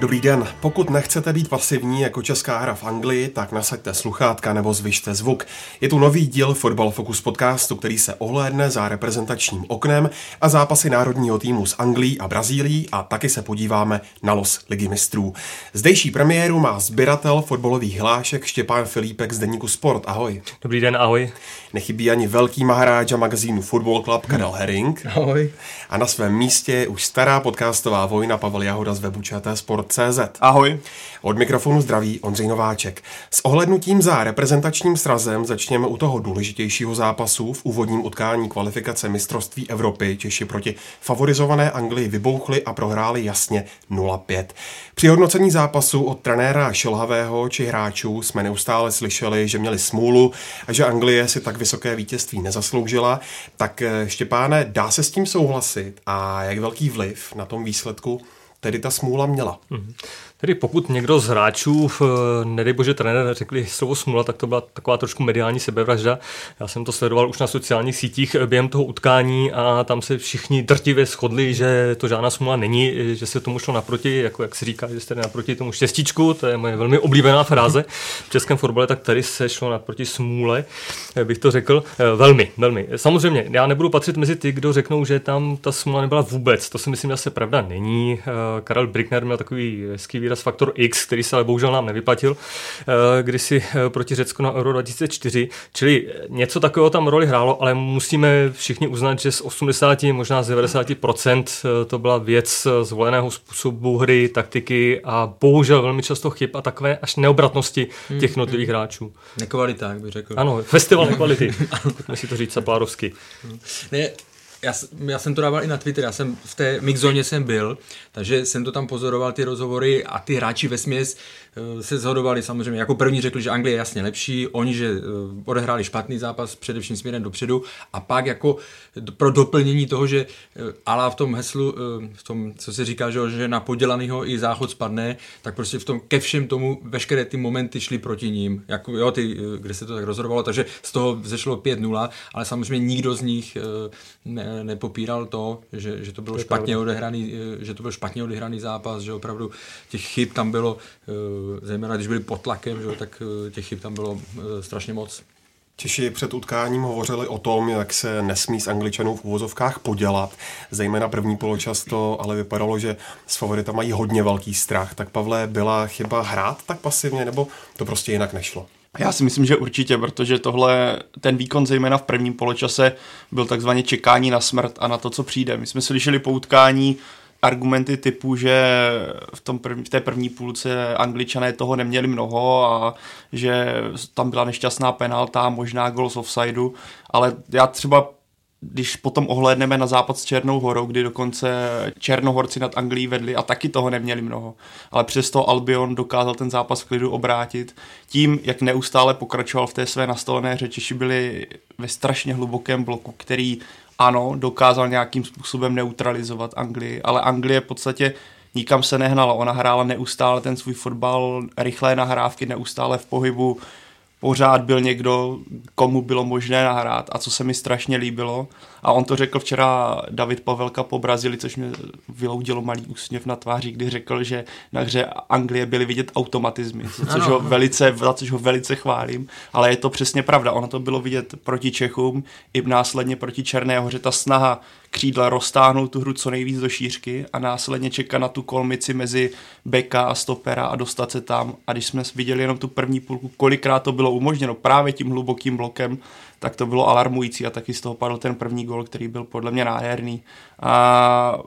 Dobrý den. Pokud nechcete být pasivní jako česká hra v Anglii, tak nasaďte sluchátka nebo zvyšte zvuk. Je tu nový díl Football Focus podcastu, který se ohlédne za reprezentačním oknem a zápasy národního týmu z Anglií a Brazílií a taky se podíváme na los ligy mistrů. Zdejší premiéru má sběratel fotbalových hlášek Štěpán Filipek z deníku Sport. Ahoj. Dobrý den, ahoj. Nechybí ani velký maharáča magazínu Football Club Karel Herring. Ahoj. A na svém místě je už stará podcastová vojna Pavel Jahoda z webu Sport.cz. Ahoj. Od mikrofonu zdraví Ondřej Nováček. S ohlednutím za reprezentačním srazem začněme u toho důležitějšího zápasu. V úvodním utkání kvalifikace mistrovství Evropy Češi proti favorizované Anglii vybouchli a prohráli jasně 0-5. Při hodnocení zápasu od trenéra Šelhavého či hráčů jsme neustále slyšeli, že měli smůlu a že Anglie si tak vysoké vítězství nezasloužila. Tak eh, Štěpáne, dá se s tím souhlasit a jak velký vliv na tom výsledku tedy ta smůla měla? Mm-hmm. Tedy pokud někdo z hráčů, nedej bože trenér, řekli slovo smula, tak to byla taková trošku mediální sebevražda. Já jsem to sledoval už na sociálních sítích během toho utkání a tam se všichni drtivě shodli, že to žádná smula není, že se tomu šlo naproti, jako jak se říká, že jste naproti tomu štěstíčku, to je moje velmi oblíbená fráze v českém fotbale, tak tady se šlo naproti smůle, bych to řekl, velmi, velmi. Samozřejmě, já nebudu patřit mezi ty, kdo řeknou, že tam ta smůla nebyla vůbec. To si myslím, že se pravda není. Karel Brickner měl takový hezký výraz faktor X, který se ale bohužel nám nevyplatil, kdysi proti Řecku na Euro 2004. Čili něco takového tam roli hrálo, ale musíme všichni uznat, že z 80, možná z 90% to byla věc zvoleného způsobu hry, taktiky a bohužel velmi často chyb a takové až neobratnosti těch jednotlivých hráčů. Nekvalita, jak bych řekl. Ano, festival nekvality. Pojďme si to říct sapárovsky. Ne, já, já jsem to dával i na Twitter, já jsem v té mixzóně jsem byl, takže jsem to tam pozoroval, ty rozhovory a ty hráči ve směs Eh, se zhodovali samozřejmě. Jako první řekli, že Anglie je jasně lepší, oni, že eh, odehráli špatný zápas, především směrem dopředu a pak jako pro doplnění toho, že eh, Ala v tom heslu, v tom, co se říká, že, na podělanýho i záchod spadne, tak prostě v tom ke všem tomu veškeré ty momenty šly proti ním, jako jo, ty, kde se to tak rozhodovalo, takže z toho vzešlo 5-0, ale samozřejmě nikdo z nich ne, nepopíral to, že, že to bylo to špatně odehraný, že to byl špatně odehraný zápas, že opravdu těch chyb tam bylo zejména když byli pod tlakem, že, tak eh, těch chyb tam bylo eh, strašně moc. Češi před utkáním hovořili o tom, jak se nesmí s Angličanů v uvozovkách podělat. Zejména první poločas to ale vypadalo, že s favorita mají hodně velký strach. Tak Pavle, byla chyba hrát tak pasivně, nebo to prostě jinak nešlo? Já si myslím, že určitě, protože tohle, ten výkon zejména v prvním poločase byl takzvaně čekání na smrt a na to, co přijde. My jsme slyšeli po utkání argumenty typu, že v, tom prv, v té první půlce angličané toho neměli mnoho a že tam byla nešťastná penalta, možná gol z offsideu, ale já třeba když potom ohlédneme na západ s Černou horou, kdy dokonce Černohorci nad Anglií vedli a taky toho neměli mnoho. Ale přesto Albion dokázal ten zápas v klidu obrátit. Tím, jak neustále pokračoval v té své nastolené řeči, byli ve strašně hlubokém bloku, který ano, dokázal nějakým způsobem neutralizovat Anglii, ale Anglie v podstatě nikam se nehnala. Ona hrála neustále ten svůj fotbal, rychlé nahrávky, neustále v pohybu, pořád byl někdo, komu bylo možné nahrát a co se mi strašně líbilo. A on to řekl včera David Pavelka po Brazílii, což mě vyloudilo malý úsměv na tváři, kdy řekl, že na hře Anglie byly vidět automatizmy, což ho velice, za což ho velice chválím, ale je to přesně pravda. Ono to bylo vidět proti Čechům i následně proti Černé hoře, ta snaha křídla roztáhnout tu hru co nejvíc do šířky a následně čekat na tu kolmici mezi beka a stopera a dostat se tam. A když jsme viděli jenom tu první půlku, kolikrát to bylo umožněno právě tím hlubokým blokem, tak to bylo alarmující a taky z toho padl ten první gol, který byl podle mě nádherný. A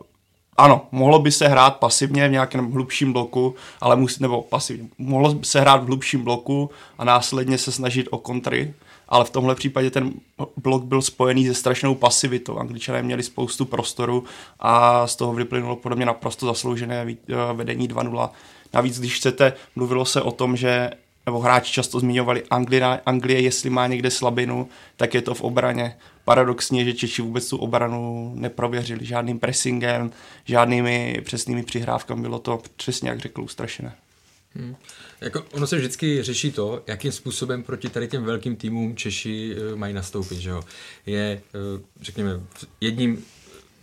ano, mohlo by se hrát pasivně v nějakém hlubším bloku, ale musí, nebo pasivně, mohlo se hrát v hlubším bloku a následně se snažit o kontry, ale v tomhle případě ten blok byl spojený se strašnou pasivitou. Angličané měli spoustu prostoru a z toho vyplynulo podle mě naprosto zasloužené vedení 2-0. Navíc, když chcete, mluvilo se o tom, že nebo hráči často zmiňovali Anglie, Anglie, jestli má někde slabinu, tak je to v obraně. Paradoxně, že Češi vůbec tu obranu neprověřili žádným pressingem, žádnými přesnými přihrávkami, bylo to přesně, jak řekl, ustrašené. Hmm. Jako ono se vždycky řeší to, jakým způsobem proti tady těm velkým týmům Češi uh, mají nastoupit. Že jo? Je, uh, řekněme, jedním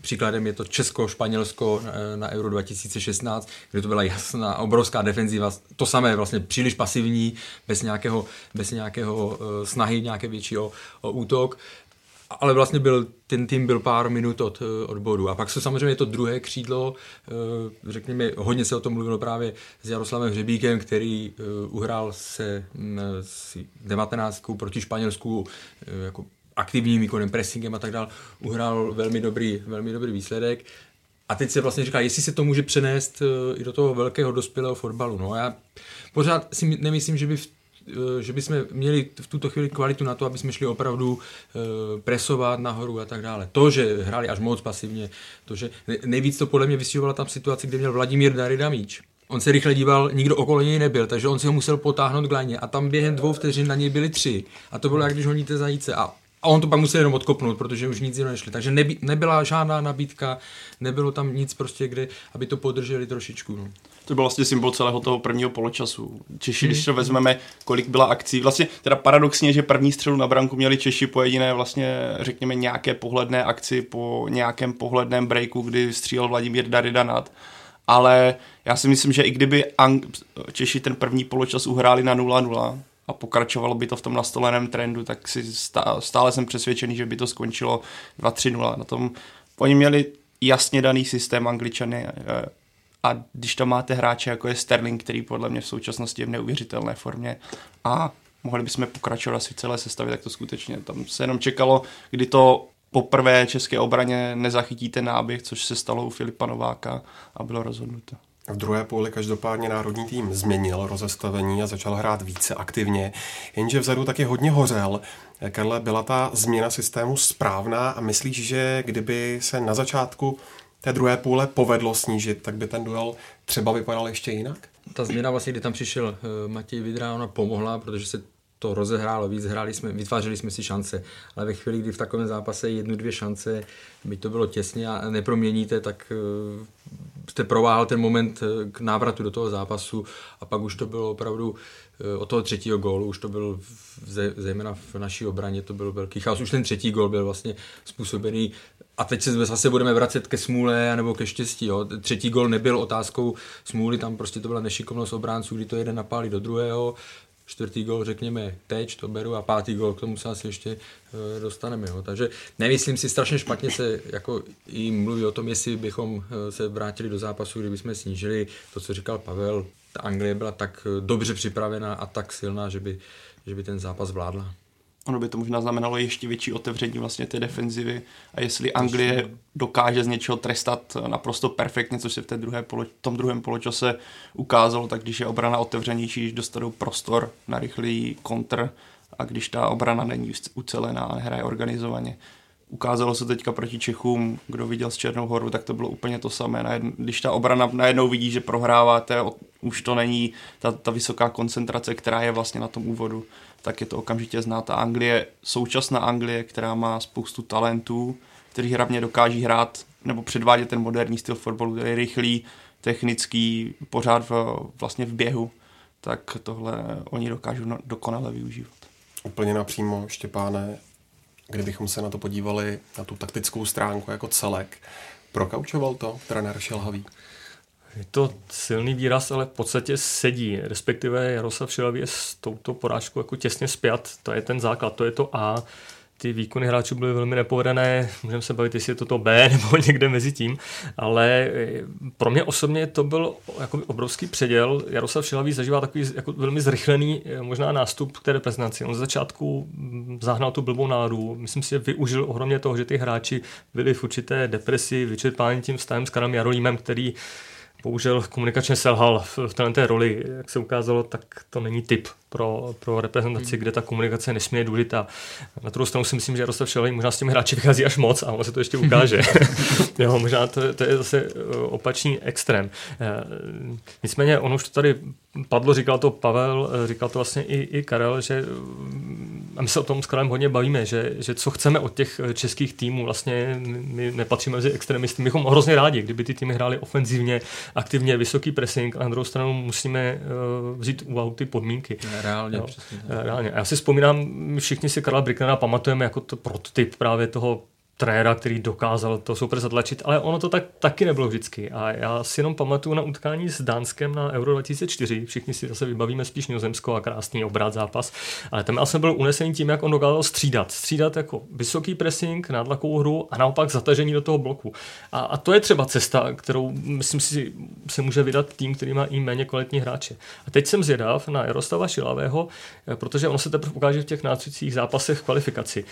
Příkladem je to Česko, Španělsko eh, na Euro 2016, kde to byla jasná, obrovská defenziva, to samé vlastně příliš pasivní, bez nějakého, bez nějakého snahy, nějaké větší o, útok ale vlastně byl, ten tým byl pár minut od, od bodu. A pak se samozřejmě to druhé křídlo, eh, řekněme, hodně se o tom mluvilo právě s Jaroslavem Hřebíkem, který eh, uhrál se mm, s 19 proti Španělsku eh, jako aktivním výkonem, pressingem a tak dále, uhrál velmi dobrý, velmi dobrý výsledek. A teď se vlastně říká, jestli se to může přenést i do toho velkého dospělého fotbalu. No já pořád si nemyslím, že by v Eh, že bychom měli v tuto chvíli kvalitu na to, aby jsme šli opravdu eh, presovat nahoru a tak dále. To, že hráli až moc pasivně, to, že nejvíc to podle mě vystěhovala tam situaci, kde měl Vladimír Darida míč. On se rychle díval, nikdo okolo něj nebyl, takže on si ho musel potáhnout k a tam během dvou vteřin na něj byly tři. A to bylo jak když honíte zajíce. A a on to pak musel jenom odkopnout, protože už nic jiného nešli. Takže neby, nebyla žádná nabídka, nebylo tam nic prostě, kde, aby to podrželi trošičku. No. To byl vlastně symbol celého toho prvního poločasu. Češi, hmm. když to vezmeme, kolik byla akcí, vlastně teda paradoxně, že první střelu na branku měli Češi po jediné vlastně, řekněme, nějaké pohledné akci po nějakém pohledném breaku, kdy střílel Vladimír Darida nad. Ale já si myslím, že i kdyby Ang- Češi ten první poločas uhráli na 0-0, a pokračovalo by to v tom nastoleném trendu, tak si stále jsem přesvědčený, že by to skončilo 2-3-0. Na tom oni měli jasně daný systém angličany eh, a když tam máte hráče jako je Sterling, který podle mě v současnosti je v neuvěřitelné formě a mohli bychom pokračovat asi celé sestavy, tak to skutečně tam se jenom čekalo, kdy to poprvé české obraně nezachytíte náběh, což se stalo u Filipa Nováka a bylo rozhodnuto. V druhé půli každopádně národní tým změnil rozestavení a začal hrát více aktivně, jenže vzadu taky hodně hořel. Karle, byla ta změna systému správná a myslíš, že kdyby se na začátku té druhé půle povedlo snížit, tak by ten duel třeba vypadal ještě jinak? Ta změna vlastně, kdy tam přišel eh, Matěj Vidra, ona pomohla, protože se to rozehrálo víc, hráli jsme, vytvářeli jsme si šance, ale ve chvíli, kdy v takovém zápase jednu, dvě šance, by to bylo těsně a neproměníte, tak eh, jste prováhal ten moment eh, k návratu do toho zápasu a pak už to bylo opravdu eh, od toho třetího gólu, už to byl zejména v naší obraně, to byl velký chaos. Už ten třetí gól byl vlastně způsobený a teď se zase budeme vracet ke smůle nebo ke štěstí. Jo. Třetí gol nebyl otázkou smůly, tam prostě to byla nešikovnost obránců, kdy to jeden napálí do druhého čtvrtý gol řekněme teď, to beru, a pátý gol, k tomu se asi ještě eh, dostaneme. Jo. Takže nemyslím si, strašně špatně se jako i mluví o tom, jestli bychom eh, se vrátili do zápasu, kdyby jsme snížili to, co říkal Pavel. Ta Anglie byla tak eh, dobře připravená a tak silná, že by, že by ten zápas vládla. Ono by to možná znamenalo ještě větší otevření vlastně té defenzivy a jestli Anglie dokáže z něčeho trestat naprosto perfektně, což se v té druhé polo, tom druhém poločase ukázalo, tak když je obrana otevřenější, když dostanou prostor na rychlý kontr a když ta obrana není ucelená a hraje organizovaně. Ukázalo se teďka proti Čechům, kdo viděl z Černou horu, tak to bylo úplně to samé. Když ta obrana najednou vidí, že prohráváte, už to není ta, ta vysoká koncentrace, která je vlastně na tom úvodu tak je to okamžitě znát. A Anglie, současná Anglie, která má spoustu talentů, kteří hlavně dokáží hrát nebo předvádět ten moderní styl fotbalu, který je rychlý, technický, pořád v, vlastně v běhu, tak tohle oni dokážou dokonale využívat. Úplně napřímo, Štěpáne, kdybychom se na to podívali, na tu taktickou stránku jako celek, prokaučoval to trenér Šelhavý? Je to silný výraz, ale v podstatě sedí, respektive Jaroslav Šilavý je s touto porážkou jako těsně zpět, to je ten základ, to je to A. Ty výkony hráčů byly velmi nepovedené, můžeme se bavit, jestli je to to B nebo někde mezi tím, ale eh, pro mě osobně to byl jako obrovský předěl. Jaroslav Šilavý zažívá takový jako velmi zrychlený eh, možná nástup k té reprezentaci. On z začátku mm, zahnal tu blbou náru, myslím si, že využil ohromně toho, že ty hráči byli v určité depresi, vyčerpání tím vztahem s Karem Jarolímem, který bohužel komunikačně selhal v, v té roli, jak se ukázalo, tak to není typ pro, pro reprezentaci, hmm. kde ta komunikace je nesmírně důležitá. Na druhou stranu si myslím, že Jaroslav Šelej možná s těmi hráči vychází až moc a on se to ještě ukáže. jo, možná to, to je zase eh, opačný extrém. Eh, nicméně on už to tady padlo, říkal to Pavel, eh, říkal to vlastně i, i Karel, že a my se o tom s Karelem hodně bavíme, že, že co chceme od těch českých týmů, vlastně my nepatříme mezi extremisty, my bychom hrozně rádi, kdyby ty týmy hrály ofenzivně, aktivně, vysoký pressing a na druhou stranu musíme uh, vzít úvahu ty podmínky. Reálně, jo, přesně. Reálně. A já si vzpomínám, my všichni si Karla Bricknera pamatujeme jako to prototyp právě toho trenéra, který dokázal to super zatlačit, ale ono to tak taky nebylo vždycky. A já si jenom pamatuju na utkání s Dánskem na Euro 2004, všichni si zase vybavíme spíš Nizozemsko a krásný obrat zápas, ale ten jsem byl unesený tím, jak on dokázal střídat. Střídat jako vysoký pressing, nátlakovou hru a naopak zatažení do toho bloku. A, a to je třeba cesta, kterou myslím si se může vydat tým, který má i méně kvalitní hráče. A teď jsem zvědav na Jaroslava Šilavého, protože on se teprve ukáže v těch následujících zápasech kvalifikaci.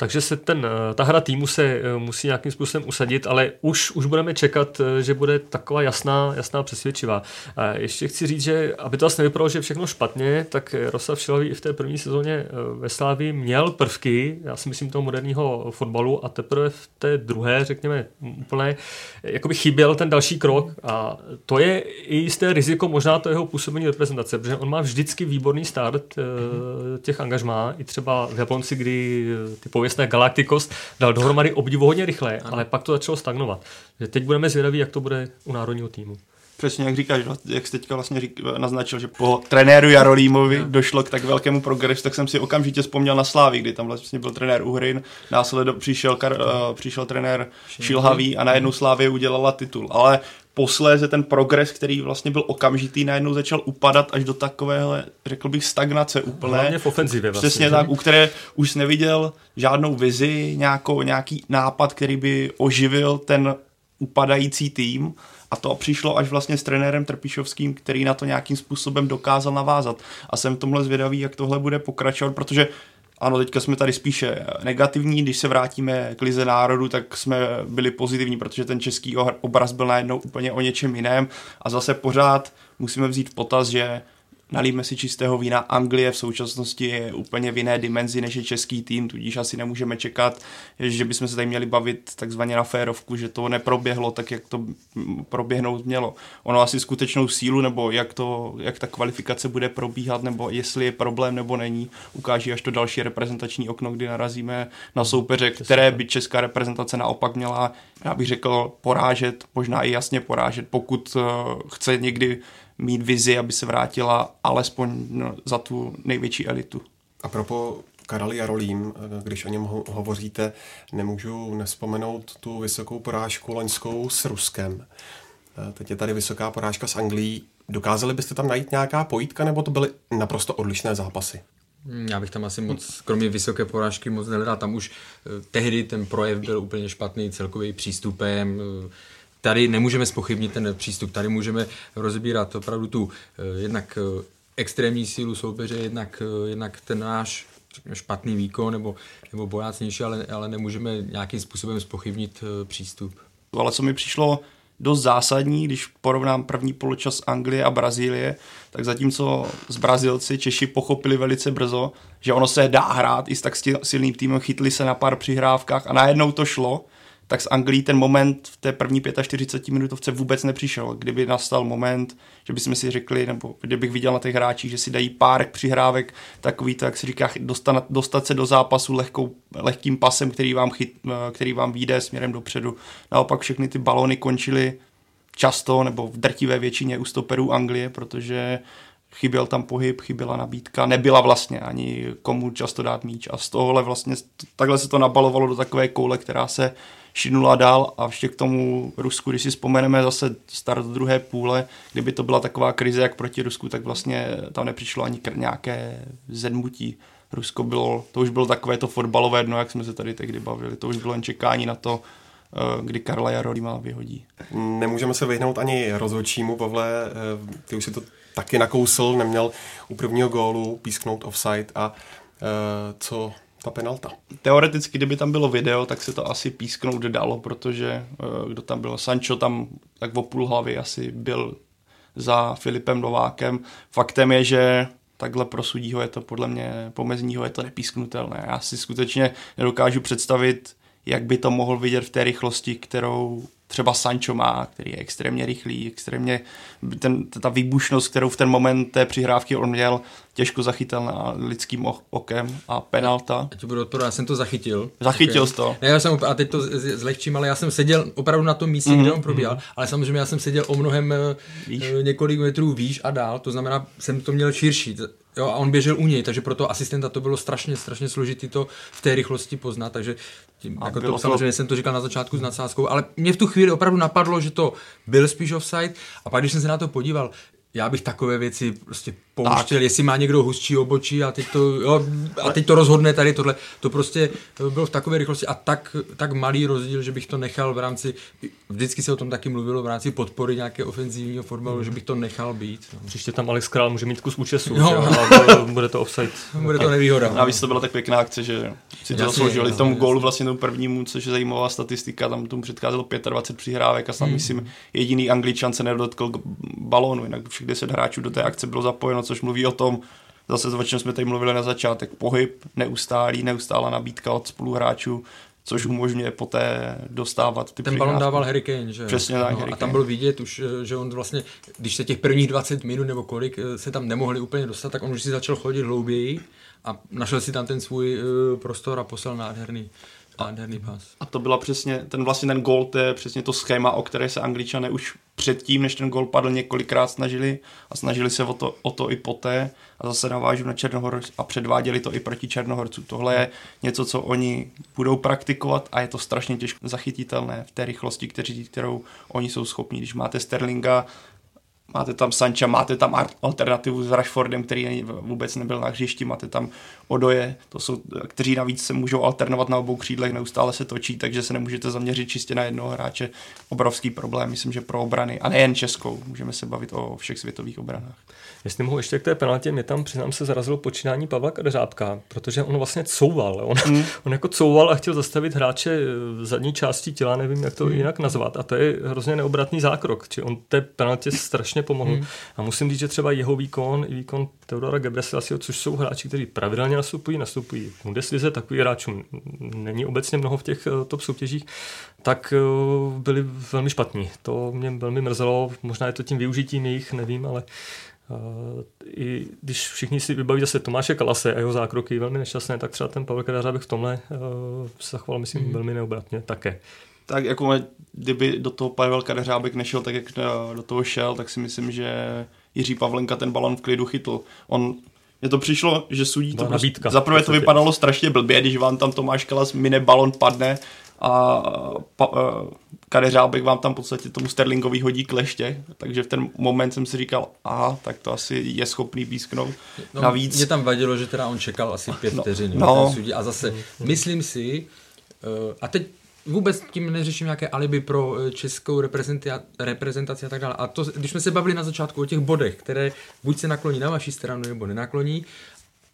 Takže se ten, eh, ta hra týmu se eh, musí nějakým způsobem usadit, ale už, už budeme čekat, eh, že bude taková jasná, jasná přesvědčivá. A ještě chci říct, že aby to vlastně nevypadalo, že všechno špatně, tak Roslav Šilavý i v té první sezóně ve Slávii měl prvky, já si myslím, toho moderního fotbalu a teprve v té druhé, řekněme, úplné, jakoby chyběl ten další krok a to je i jisté riziko možná to jeho působení reprezentace, protože on má vždycky výborný start těch angažmá, i třeba v Japonci, kdy ty pověstné Galacticos dal dohromady obdivuhodně rychle, ano. ale pak to začalo stagnovat. Že teď budeme zvědaví, jak to bude u národního týmu. Přesně jak říkáš, jak jsi teďka vlastně řík, naznačil, že po trenéru Jarolímovi no. došlo k tak velkému progresu, tak jsem si okamžitě vzpomněl na Slávy, kdy tam vlastně byl trenér Uhrin, následně přišel, kar, uh, přišel trenér Šilhavý a najednou Slávy udělala titul. Ale posléze ten progres, který vlastně byl okamžitý, najednou začal upadat až do takovéhle, řekl bych, stagnace úplné. Hlavně v ofenzivě vlastně. Přesně tak, u které už neviděl žádnou vizi, nějakou, nějaký nápad, který by oživil ten upadající tým a to přišlo až vlastně s trenérem Trpišovským, který na to nějakým způsobem dokázal navázat. A jsem v tomhle zvědavý, jak tohle bude pokračovat, protože ano, teďka jsme tady spíše negativní, když se vrátíme k Lize národu, tak jsme byli pozitivní, protože ten český obraz byl najednou úplně o něčem jiném. A zase pořád musíme vzít v potaz, že nalíme si čistého vína. Anglie v současnosti je úplně v jiné dimenzi než je český tým, tudíž asi nemůžeme čekat, že bychom se tady měli bavit takzvaně na férovku, že to neproběhlo tak, jak to proběhnout mělo. Ono asi skutečnou sílu, nebo jak, to, jak ta kvalifikace bude probíhat, nebo jestli je problém nebo není, ukáží až to další reprezentační okno, kdy narazíme na soupeře, které by česká reprezentace naopak měla, já bych řekl, porážet, možná i jasně porážet, pokud eh, chce někdy mít vizi, aby se vrátila alespoň no, za tu největší elitu. A propo Karel Jarolím, když o něm ho- hovoříte, nemůžu nespomenout tu vysokou porážku loňskou s Ruskem. Teď je tady vysoká porážka s Anglií. Dokázali byste tam najít nějaká pojítka, nebo to byly naprosto odlišné zápasy? Já bych tam asi moc, kromě vysoké porážky, moc nedal. Tam už eh, tehdy ten projev byl úplně špatný celkový přístupem, eh, tady nemůžeme spochybnit ten přístup, tady můžeme rozbírat opravdu tu eh, jednak eh, extrémní sílu soupeře, jednak, eh, jednak ten náš špatný výkon nebo, nebo bojácnější, ale, ale nemůžeme nějakým způsobem spochybnit přístup. Ale co mi přišlo dost zásadní, když porovnám první poločas Anglie a Brazílie, tak zatímco z Brazilci Češi pochopili velice brzo, že ono se dá hrát i s tak silným týmem, chytli se na pár přihrávkách a najednou to šlo tak s Anglií ten moment v té první 45 minutovce vůbec nepřišel. Kdyby nastal moment, že bychom si řekli, nebo kdybych viděl na těch hráčích, že si dají pár přihrávek, takový to, jak se říká, dostat, dostat se do zápasu lehkou, lehkým pasem, který vám, chyt, který vám vyjde směrem dopředu. Naopak všechny ty balony končily často nebo v drtivé většině u stoperů Anglie, protože chyběl tam pohyb, chyběla nabídka, nebyla vlastně ani komu často dát míč a z tohohle vlastně takhle se to nabalovalo do takové koule, která se šinula dál a ještě k tomu Rusku, když si vzpomeneme zase start druhé půle, kdyby to byla taková krize jak proti Rusku, tak vlastně tam nepřišlo ani nějaké zedmutí. Rusko bylo, to už bylo takové to fotbalové dno, jak jsme se tady tehdy bavili, to už bylo jen čekání na to, eh, kdy Karla Jarolíma vyhodí. Nemůžeme se vyhnout ani rozhodčímu, Pavle, eh, ty už si to taky nakousl, neměl u prvního gólu písknout offside a eh, co ta penalta. Teoreticky, kdyby tam bylo video, tak se to asi písknout dalo, protože eh, kdo tam byl, Sancho tam tak o půl hlavy asi byl za Filipem Novákem. Faktem je, že takhle pro sudího je to podle mě, pomezního je to nepísknutelné. Já si skutečně nedokážu představit, jak by to mohl vidět v té rychlosti, kterou třeba Sancho má, který je extrémně rychlý, extrémně ten, ta výbušnost, kterou v ten moment té přihrávky on měl, těžko zachytelná lidským okem a penalta. Já ti budu odpovědět, já jsem to zachytil. Zachytil jsi to? Ne, já jsem, a teď to zlehčím, ale já jsem seděl opravdu na tom místě, mm-hmm. kde on probíhal, mm-hmm. ale samozřejmě já jsem seděl o mnohem eh, výš. několik metrů výš a dál, to znamená, jsem to měl širší. Jo, a on běžel u něj, takže pro toho asistenta to bylo strašně, strašně složitý to v té rychlosti poznat, takže tím, jako to, to, samozřejmě jsem to říkal na začátku s nadsázkou, ale mě v tu chvíli opravdu napadlo, že to byl spíš offside a pak když jsem se na to podíval, já bych takové věci prostě pouštěl, tak. jestli má někdo hustší obočí a teď to, jo, a teď to rozhodne tady tohle. To prostě bylo v takové rychlosti a tak, tak malý rozdíl, že bych to nechal v rámci, vždycky se o tom taky mluvilo v rámci podpory nějaké ofenzivního fotbalu, mm. že bych to nechal být. No. Příště tam Alex Král může mít kus účesu, jo. a bude to offside. Bude to nevýhoda. Navíc to byla tak pěkná akce, že si to zasloužili tomu gólu vlastně tomu prvnímu, což je zajímavá statistika, tam tomu předcházelo 25 přihrávek a sam mm. myslím jediný angličan se nedotkl balónu, jinak všech 10 hráčů do té akce bylo zapojeno, což mluví o tom, zase o čem jsme tady mluvili na začátek, pohyb, neustálý, neustálá nabídka od spoluhráčů, což umožňuje poté dostávat ty Ten balon dával Harry Kane, že Přesně tak, no, Harry A tam bylo vidět už, že on vlastně, když se těch prvních 20 minut nebo kolik se tam nemohli úplně dostat, tak on už si začal chodit hlouběji a našel si tam ten svůj uh, prostor a poslal nádherný Nádherný pas. A to byla přesně, ten vlastně ten gol, to je přesně to schéma, o které se Angličané už předtím, než ten gol padl, několikrát snažili a snažili se o to, o to i poté a zase navážu na Černohor a předváděli to i proti Černohorců. Tohle je něco, co oni budou praktikovat a je to strašně těžko zachytitelné v té rychlosti, kteří, kterou oni jsou schopni. Když máte Sterlinga, Máte tam Sancha, máte tam alternativu s Rashfordem, který vůbec nebyl na hřišti, máte tam Odoje, to jsou, kteří navíc se můžou alternovat na obou křídlech, neustále se točí, takže se nemůžete zaměřit čistě na jednoho hráče. Obrovský problém, myslím, že pro obrany, a nejen českou, můžeme se bavit o všech světových obranách. Jestli mohu ještě k té penaltě, mě tam, přiznám se, zarazilo počínání Pavla Kadeřábka, protože on vlastně couval. On, mm. on jako couval a chtěl zastavit hráče v zadní části těla, nevím, jak to mm. jinak nazvat. A to je hrozně neobratný zákrok. Či on té penaltě strašně pomohl. Mm. A musím říct, že třeba jeho výkon i výkon Teodora Gebreselasiho, což jsou hráči, kteří pravidelně nastupují, nastupují v Bundeslize, takový hráčů není obecně mnoho v těch eh, top soutěžích, tak eh, byli velmi špatní. To mě velmi mrzelo, možná je to tím využitím jejich, nevím, ale i když všichni si vybaví zase Tomáše Kalase a jeho zákroky velmi nešťastné, tak třeba ten Pavel Kadář v tomhle uh, se zachoval, myslím, mm. velmi neobratně také. Tak jako kdyby do toho Pavel Kadeřábek nešel tak, jak do toho šel, tak si myslím, že Jiří Pavlenka ten balon v klidu chytl. On mně to přišlo, že sudí to prostě, zaprvé to vypadalo strašně blbě, když vám tam Tomáš Kalas mine balon padne a pa, uh, Kadeřábek vám tam v podstatě tomu Sterlingovi hodí kleště, takže v ten moment jsem si říkal, aha, tak to asi je schopný písknout. No, Navíc... Mě tam vadilo, že teda on čekal asi pět no, vteřin. No. A zase, myslím si, uh, a teď vůbec tím neřeším nějaké alibi pro eh, českou reprezentaci a tak dále. A to, když jsme se bavili na začátku o těch bodech, které buď se nakloní na vaši stranu, nebo nenakloní,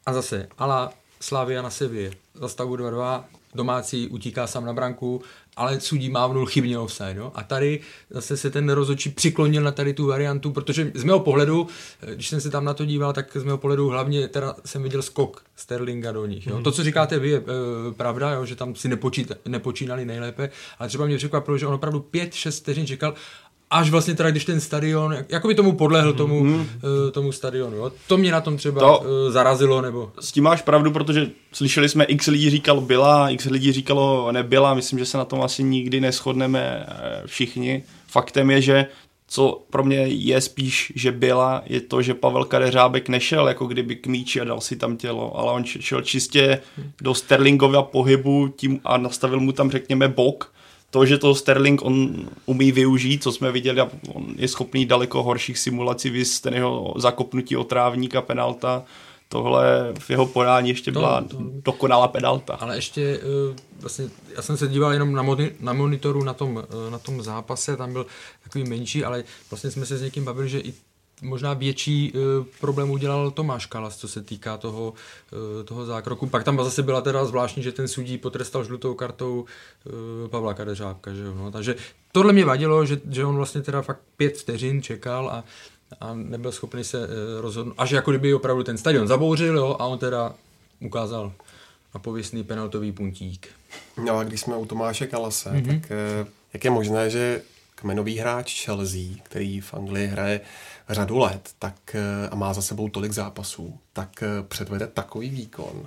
a zase, ala Slavia na Sevě, za stavu 2-2, domácí utíká sám na branku, ale sudí mávnul chybně offside. No? A tady zase se ten rozočí přiklonil na tady tu variantu, protože z mého pohledu, když jsem se tam na to díval, tak z mého pohledu hlavně teda jsem viděl skok Sterlinga do nich. Jo? Mm. To, co říkáte vy, je e, pravda, jo? že tam si nepočít, nepočínali nejlépe, ale třeba mě překvapilo, že on opravdu 5-6 vteřin čekal až vlastně teda, když ten stadion, jako by tomu podlehl tomu, mm-hmm. uh, tomu stadionu. Jo? To mě na tom třeba to, uh, zarazilo, nebo... S tím máš pravdu, protože slyšeli jsme, x lidí říkalo byla, x lidí říkalo nebyla, myslím, že se na tom asi nikdy neschodneme eh, všichni. Faktem je, že co pro mě je spíš, že byla, je to, že Pavel Kadeřábek nešel jako kdyby k míči a dal si tam tělo, ale on šel čistě do Sterlingova pohybu tím a nastavil mu tam, řekněme, bok, to, že to Sterling on umí využít, co jsme viděli, on je schopný daleko horších simulací, vys ten jeho zakopnutí otrávníka, penalta, tohle v jeho podání ještě to, byla to, dokonalá penalta. Ale ještě uh, vlastně, já jsem se díval jenom na, moni, na monitoru na tom, uh, na tom zápase, tam byl takový menší, ale vlastně jsme se s někým bavili, že i možná větší uh, problém udělal Tomáš Kalas, co se týká toho, uh, toho zákroku. Pak tam zase byla teda zvláštní, že ten sudí potrestal žlutou kartou uh, Pavla Kadeřábka. Že jo? No, takže tohle mě vadilo, že, že on vlastně teda fakt pět vteřin čekal a, a nebyl schopný se uh, rozhodnout. Až jako kdyby opravdu ten stadion zabouřil jo, a on teda ukázal na pověstný penaltový puntík. No a když jsme u Tomáše Kalase, mm-hmm. tak jak je možné, že kmenový hráč Chelsea, který v Anglii hraje řadu let tak, eh, a má za sebou tolik zápasů, tak eh, předvede takový výkon.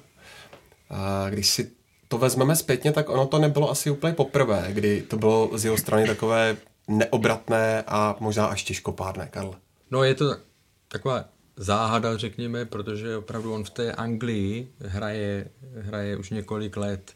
A když si to vezmeme zpětně, tak ono to nebylo asi úplně poprvé, kdy to bylo z jeho strany takové neobratné a možná až těžkopádné, Karl. No je to taková záhada, řekněme, protože opravdu on v té Anglii hraje, hraje už několik let,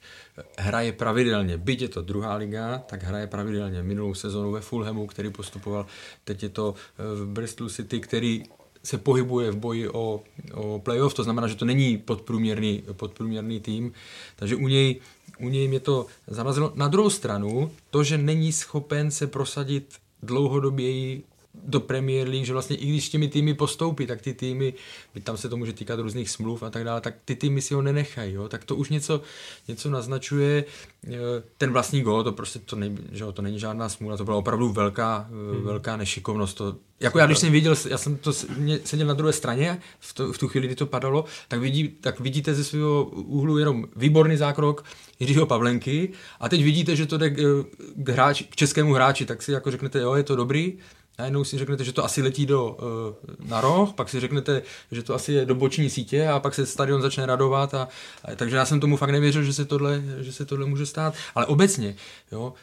hraje pravidelně. Byť je to druhá liga, tak hraje pravidelně. Minulou sezonu ve Fulhamu, který postupoval, teď je to eh, v Bristol City, který se pohybuje v boji o, o playoff, to znamená, že to není podprůměrný, podprůměrný tým, takže u něj, u něj mě to zarazilo. Na druhou stranu, to, že není schopen se prosadit dlouhodoběji do Premier League, že vlastně i když těmi týmy postoupí, tak ty týmy, tam se to může týkat různých smluv a tak dále, tak ty týmy si ho nenechají, jo? tak to už něco, něco naznačuje. E, ten vlastní gol, to prostě to, nej, že to není žádná smůla, to byla opravdu velká, e, hmm. velká nešikovnost. To, jako já když jsem viděl, já jsem to seděl na druhé straně, v, to, v tu chvíli, kdy to padalo, tak, vidí, tak vidíte ze svého úhlu jenom výborný zákrok Jiřího Pavlenky a teď vidíte, že to jde k, k, hráč, k českému hráči, tak si jako řeknete, jo, je to dobrý, najednou si řeknete, že to asi letí do, uh, na roh, pak si řeknete, že to asi je do boční sítě a pak se stadion začne radovat. A, a, takže já jsem tomu fakt nevěřil, že se tohle, že se tohle může stát. Ale obecně, jo,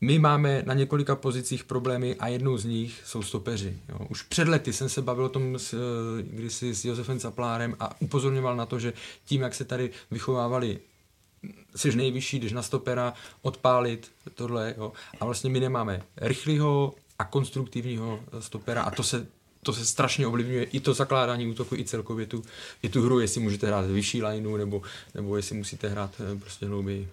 my máme na několika pozicích problémy a jednou z nich jsou stopeři. Jo. Už před lety jsem se bavil o tom s, eh, kdysi s Josefem Caplárem a upozorňoval na to, že tím, jak se tady vychovávali jsi nejvyšší, když na stopera odpálit tohle, jo. A vlastně my nemáme rychlého, a konstruktivního stopera a to se to se strašně ovlivňuje i to zakládání útoku, i celkově tu, i tu hru, jestli můžete hrát vyšší lineu, nebo, nebo jestli musíte hrát eh, prostě hlouběji.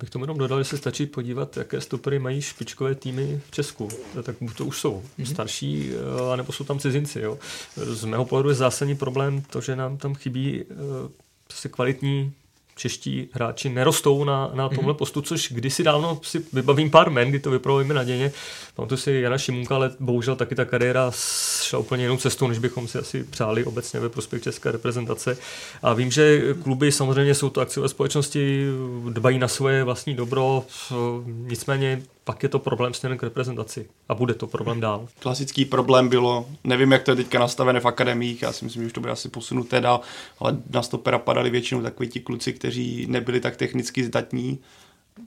Bych tomu jenom dodal, že se stačí podívat, jaké stopery mají špičkové týmy v Česku. Tak to už jsou mm-hmm. starší, eh, anebo jsou tam cizinci. Jo. Z mého pohledu je zásadní problém to, že nám tam chybí uh, kvalitní čeští hráči nerostou na, na tomhle mm-hmm. postu, což kdysi dávno si vybavím pár men, kdy to vypadalo jim naděně. Pamatuju si Jana Šimunka, ale bohužel taky ta kariéra šla úplně jinou cestou, než bychom si asi přáli obecně ve prospěch české reprezentace. A vím, že kluby samozřejmě jsou to akciové společnosti, dbají na svoje vlastní dobro, nicméně pak je to problém směrem k reprezentaci a bude to problém dál. Klasický problém bylo, nevím, jak to je teďka nastavené v akademiích, já si myslím, že už to bude asi posunuté dál, ale na stopera padali většinou takoví ti kluci, kteří nebyli tak technicky zdatní,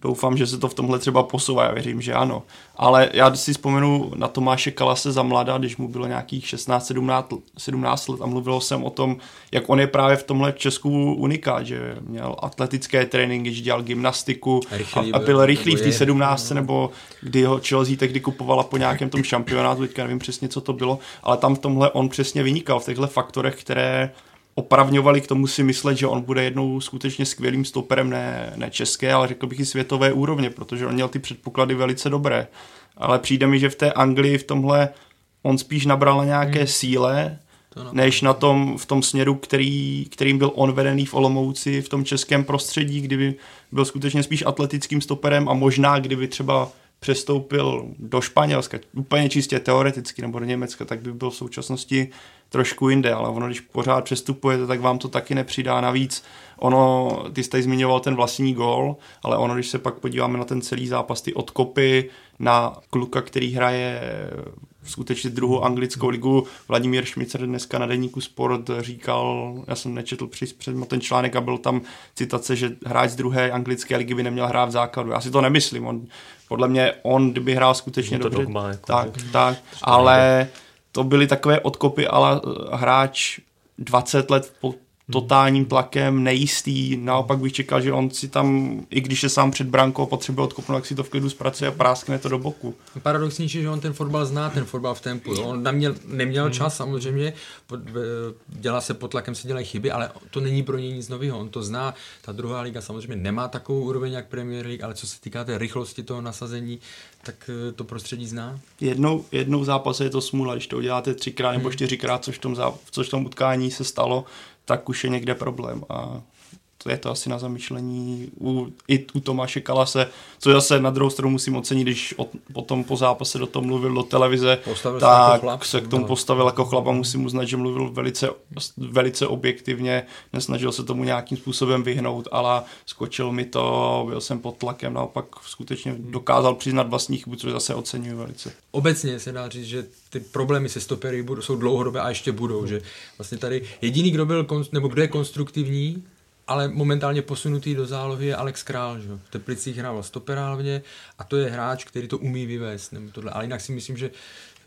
doufám, že se to v tomhle třeba posouvá, já věřím, že ano. Ale já si vzpomenu na Tomáše Kalase za mladá, když mu bylo nějakých 16-17 17 let a mluvilo jsem o tom, jak on je právě v tomhle Česku unikát, že měl atletické tréninky, že dělal gymnastiku rychlý, a, a byl rychlý v té 17 nebo kdy ho Chelsea tehdy kupovala po nějakém tom šampionátu, teďka nevím přesně, co to bylo, ale tam v tomhle on přesně vynikal v těchto faktorech, které opravňovali k tomu si myslet, že on bude jednou skutečně skvělým stoperem ne, ne české, ale řekl bych i světové úrovně, protože on měl ty předpoklady velice dobré. Ale přijde mi, že v té Anglii v tomhle on spíš nabral na nějaké hmm. síle, než na tom, v tom směru, který, kterým byl on vedený v Olomouci, v tom českém prostředí, kdyby byl skutečně spíš atletickým stoperem a možná kdyby třeba přestoupil do Španělska, úplně čistě teoreticky, nebo do Německa, tak by byl v současnosti trošku jinde, ale ono, když pořád přestupujete, tak vám to taky nepřidá. Navíc ono, ty jste zmiňoval ten vlastní gol, ale ono, když se pak podíváme na ten celý zápas, ty odkopy na kluka, který hraje skutečně druhou anglickou ligu. Vladimír Šmicer dneska na deníku Sport říkal, já jsem nečetl přes ten článek a byl tam citace, že hráč z druhé anglické ligy by neměl hrát v základu. Já si to nemyslím. On, podle mě on, kdyby hrál skutečně to dobře, dogma, jako tak, tak, ale to byly takové odkopy, ale hráč 20 let po totálním tlakem, nejistý. Naopak bych čekal, že on si tam, i když je sám před brankou, potřebuje odkopnout, jak si to v klidu zpracuje a práskne to do boku. Paradoxnější, že on ten fotbal zná, ten fotbal v tempu. Jo. On neměl, neměl hmm. čas samozřejmě, pod, dělá se pod tlakem, se dělají chyby, ale to není pro něj nic nového. On to zná. Ta druhá liga samozřejmě nemá takovou úroveň jak Premier League, ale co se týká té rychlosti toho nasazení, tak eh, to prostředí zná. Jednou, jednou v zápase je to smůla, když to uděláte třikrát nebo hmm. čtyřikrát, což v tom, zá, což v tom utkání se stalo, tak už je někde problém. A to je to asi na zamýšlení u, i u Tomáše Kalase, co zase na druhou stranu musím ocenit, když od, potom po zápase do toho mluvil do televize, postavil tak se, chlap, se k tomu postavil jako chlap a musím uznat, že mluvil velice, velice objektivně, nesnažil se tomu nějakým způsobem vyhnout, ale skočil mi to, byl jsem pod tlakem, naopak skutečně dokázal přiznat vlastní chybu, což zase oceňuji velice. Obecně se dá říct, že ty problémy se stopery budou, jsou dlouhodobé a ještě budou, že vlastně tady jediný, kdo byl, nebo kdo je konstruktivní, ale momentálně posunutý do zálohy je Alex Král. Že? V Teplicích hrával stopera hlavně a to je hráč, který to umí vyvést. Nebo tohle. Ale jinak si myslím, že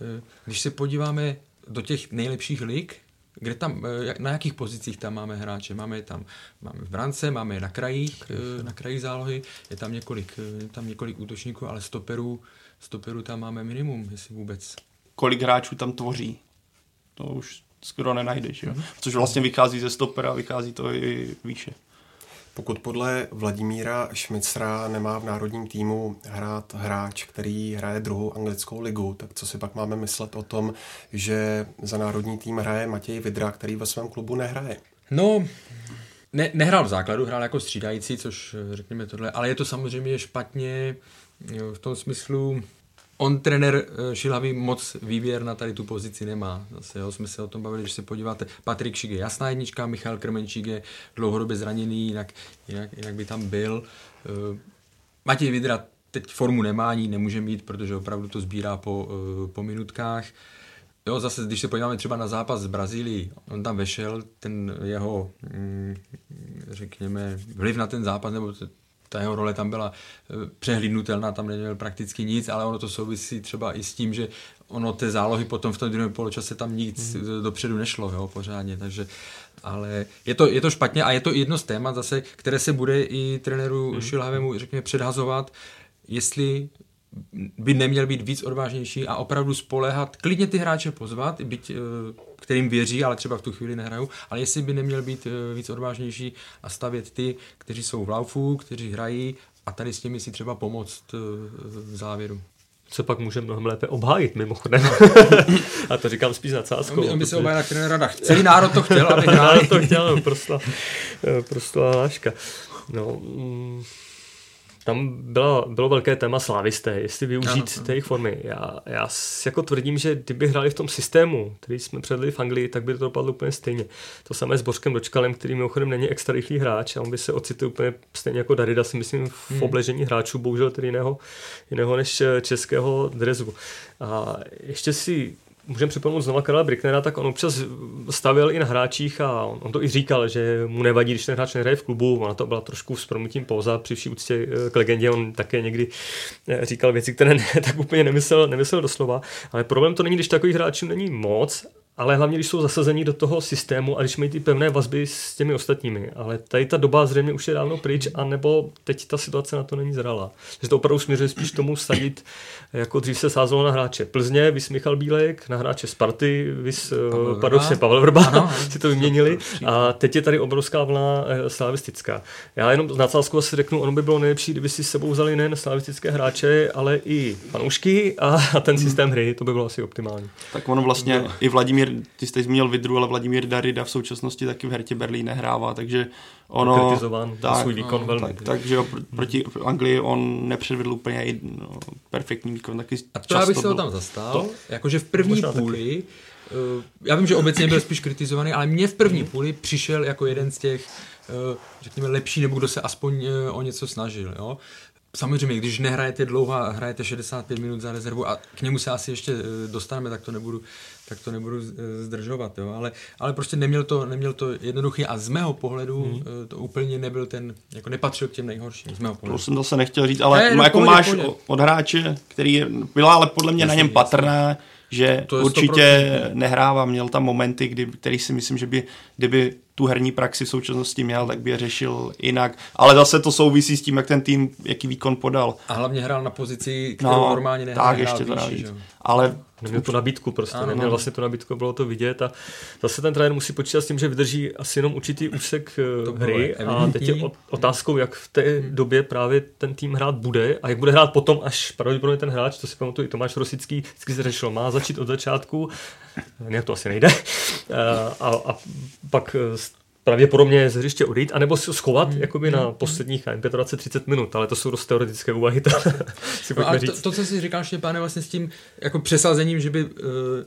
eh, když se podíváme do těch nejlepších lig, kde tam, eh, na jakých pozicích tam máme hráče? Máme je tam máme v brance, máme je na krajích, eh, na krajích zálohy, je tam několik, je tam několik útočníků, ale stoperů, stoperů tam máme minimum, jestli vůbec. Kolik hráčů tam tvoří? To už skoro nenajdeš. Jo? Což vlastně vychází ze stopera, vychází to i výše. Pokud podle Vladimíra Šmicra nemá v národním týmu hrát hráč, který hraje druhou anglickou ligu, tak co si pak máme myslet o tom, že za národní tým hraje Matěj Vidra, který ve svém klubu nehraje? No, ne, nehrál v základu, hrál jako střídající, což řekněme tohle, ale je to samozřejmě špatně v tom smyslu, on trenér eh, Šilhavý moc výběr na tady tu pozici nemá. Zase jo, jsme se o tom bavili, když se podíváte. Patrik Šik je jasná jednička, Michal Krmenčík je dlouhodobě zraněný, jinak, jinak, jinak by tam byl. Uh, Matěj Vidra teď formu nemá, ani nemůže mít, protože opravdu to sbírá po, uh, po minutkách. Jo, zase, když se podíváme třeba na zápas z Brazílii, on tam vešel, ten jeho, mm, řekněme, vliv na ten zápas, nebo ta jeho role tam byla eh, přehlídnutelná, tam neměl prakticky nic, ale ono to souvisí třeba i s tím, že ono té zálohy potom v tom druhém poločase tam nic mm. dopředu nešlo, jo, pořádně, takže ale je to, je to špatně a je to jedno z témat zase, které se bude i trenéru mm. Šilhavému, řekněme, předhazovat, jestli by neměl být víc odvážnější a opravdu spolehat, klidně ty hráče pozvat, byť, eh, kterým věří, ale třeba v tu chvíli nehrajou, ale jestli by neměl být eh, víc odvážnější a stavět ty, kteří jsou v laufu, kteří hrají a tady s nimi si třeba pomoct eh, v závěru co pak může mnohem lépe obhájit mimochodem. a to říkám spíš na cáskou. On by, se obhájil na trenéra Celý národ to chtěl, aby hráli. národ to chtěl, prostě, prostě láška. No, mm, tam bylo, bylo velké téma slávisté, jestli využít ano, té jejich formy. Já, já jako tvrdím, že kdyby hráli v tom systému, který jsme předli v Anglii, tak by to dopadlo úplně stejně. To samé s Bořkem Dočkalem, který mimochodem není extra rychlý hráč a on by se ocitl úplně stejně jako Darida, si myslím, v hmm. obležení hráčů, bohužel tedy jiného, jiného než českého drezu. A ještě si můžeme připomenout znova Karla Bricknera, tak on občas stavil i na hráčích a on, on to i říkal, že mu nevadí, když ten hráč nehraje v klubu, ona to byla trošku s promutím pouza, při vší úctě eh, k legendě, on také někdy eh, říkal věci, které ne, tak úplně nemyslel, nemyslel doslova, ale problém to není, když takových hráčů není moc ale hlavně, když jsou zasazení do toho systému a když mají ty pevné vazby s těmi ostatními. Ale tady ta doba zřejmě už je dávno pryč, anebo teď ta situace na to není zralá. že to opravdu směřuje spíš tomu sadit, jako dřív se sázelo na hráče Plzně, vys Michal Bílek, na hráče Sparty, vys eh, Pavel, Pavel Vrba, ano, si to vyměnili. A teď je tady obrovská vlna eh, slavistická. Já jenom na cásku asi řeknu, ono by bylo nejlepší, kdyby si s sebou vzali nejen slavistické hráče, ale i fanoušky a, a ten systém hry, to by bylo asi optimální. Tak ono vlastně no. i Vladimír ty jsi zmínil Vidru, ale Vladimír Darida v současnosti taky v Hertě Berlín nehrává, takže ono... Kritizován tak, svůj výkon no, velmi. Tak, takže jo, proti Anglii on nepředvedl úplně no, perfektní výkon. Taky A to já bych se ho tam zastal, to? jakože v první půli, taky. Uh, já vím, že obecně byl spíš kritizovaný, ale mě v první půli přišel jako jeden z těch, uh, řekněme, lepší, nebo kdo se aspoň uh, o něco snažil. Jo? Samozřejmě, když nehrajete dlouho a hrajete 65 minut za rezervu a k němu se asi ještě dostaneme, tak to nebudu tak to nebudu eh, zdržovat, jo. Ale, ale prostě neměl to, neměl to jednoduchý a z mého pohledu hmm. to úplně nebyl ten, jako nepatřil k těm nejhorším, z mého pohledu. To jsem zase nechtěl říct, ale ne, no, jako pohodě, máš pohodě. od hráče, který byla ale podle mě jasný, na něm patrná, že to určitě nehrává, měl tam momenty, kdy, který si myslím, že by, kdyby tu herní praxi v současnosti měl, tak by je řešil jinak. Ale zase to souvisí s tím, jak ten tým, jaký výkon podal. A hlavně hrál na pozici, kterou no, normálně nehraje. Tak ještě to navíc. Ale Neměl tu nabídku prostě, ano, neměl vlastně tu nabídku, bylo to vidět a zase ten trenér musí počítat s tím, že vydrží asi jenom určitý úsek eh, to hry. a teď je otázkou, jak v té hmm. době právě ten tým hrát bude a jak bude hrát potom, až pravděpodobně ten hráč, to si pamatuju i Tomáš Rosický, vždycky se řešil, má začít od začátku, nějak to asi nejde, eh, a, a pak eh, pravděpodobně z hřiště odejít, anebo si schovat mm. jakoby na hmm. posledních 25-30 minut, ale to jsou dost teoretické úvahy. To, si no a to, to, co si říkal, Štěpáne, vlastně s tím jako přesazením, že by uh,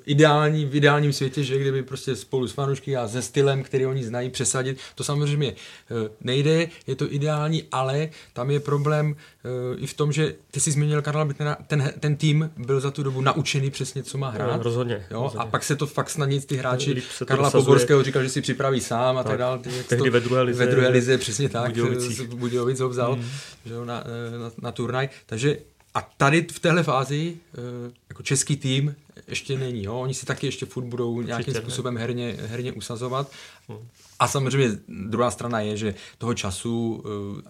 ideální, v ideálním světě, že kdyby prostě spolu s fanoušky a se stylem, který oni znají, přesadit, to samozřejmě uh, nejde, je to ideální, ale tam je problém uh, i v tom, že ty jsi zmínil Karla Bittnera, ten, ten tým byl za tu dobu naučený přesně, co má hrát. No, rozhodně, jo? rozhodně. A pak se to fakt snad nic ty hráči Karla Poborského říkal, že si připraví sám a tak, tak dál. Ty, Tehdy to, ve druhé lize. Ve druhé lize, přesně tak. Budějovicích. Budějovic ho vzal mm. že na, na, na, turnaj. Takže a tady v téhle fázi eh, jako český tým ještě není. Jo? Oni si taky ještě furt budou nějakým Určitě, způsobem herně, herně usazovat. A samozřejmě druhá strana je, že toho času,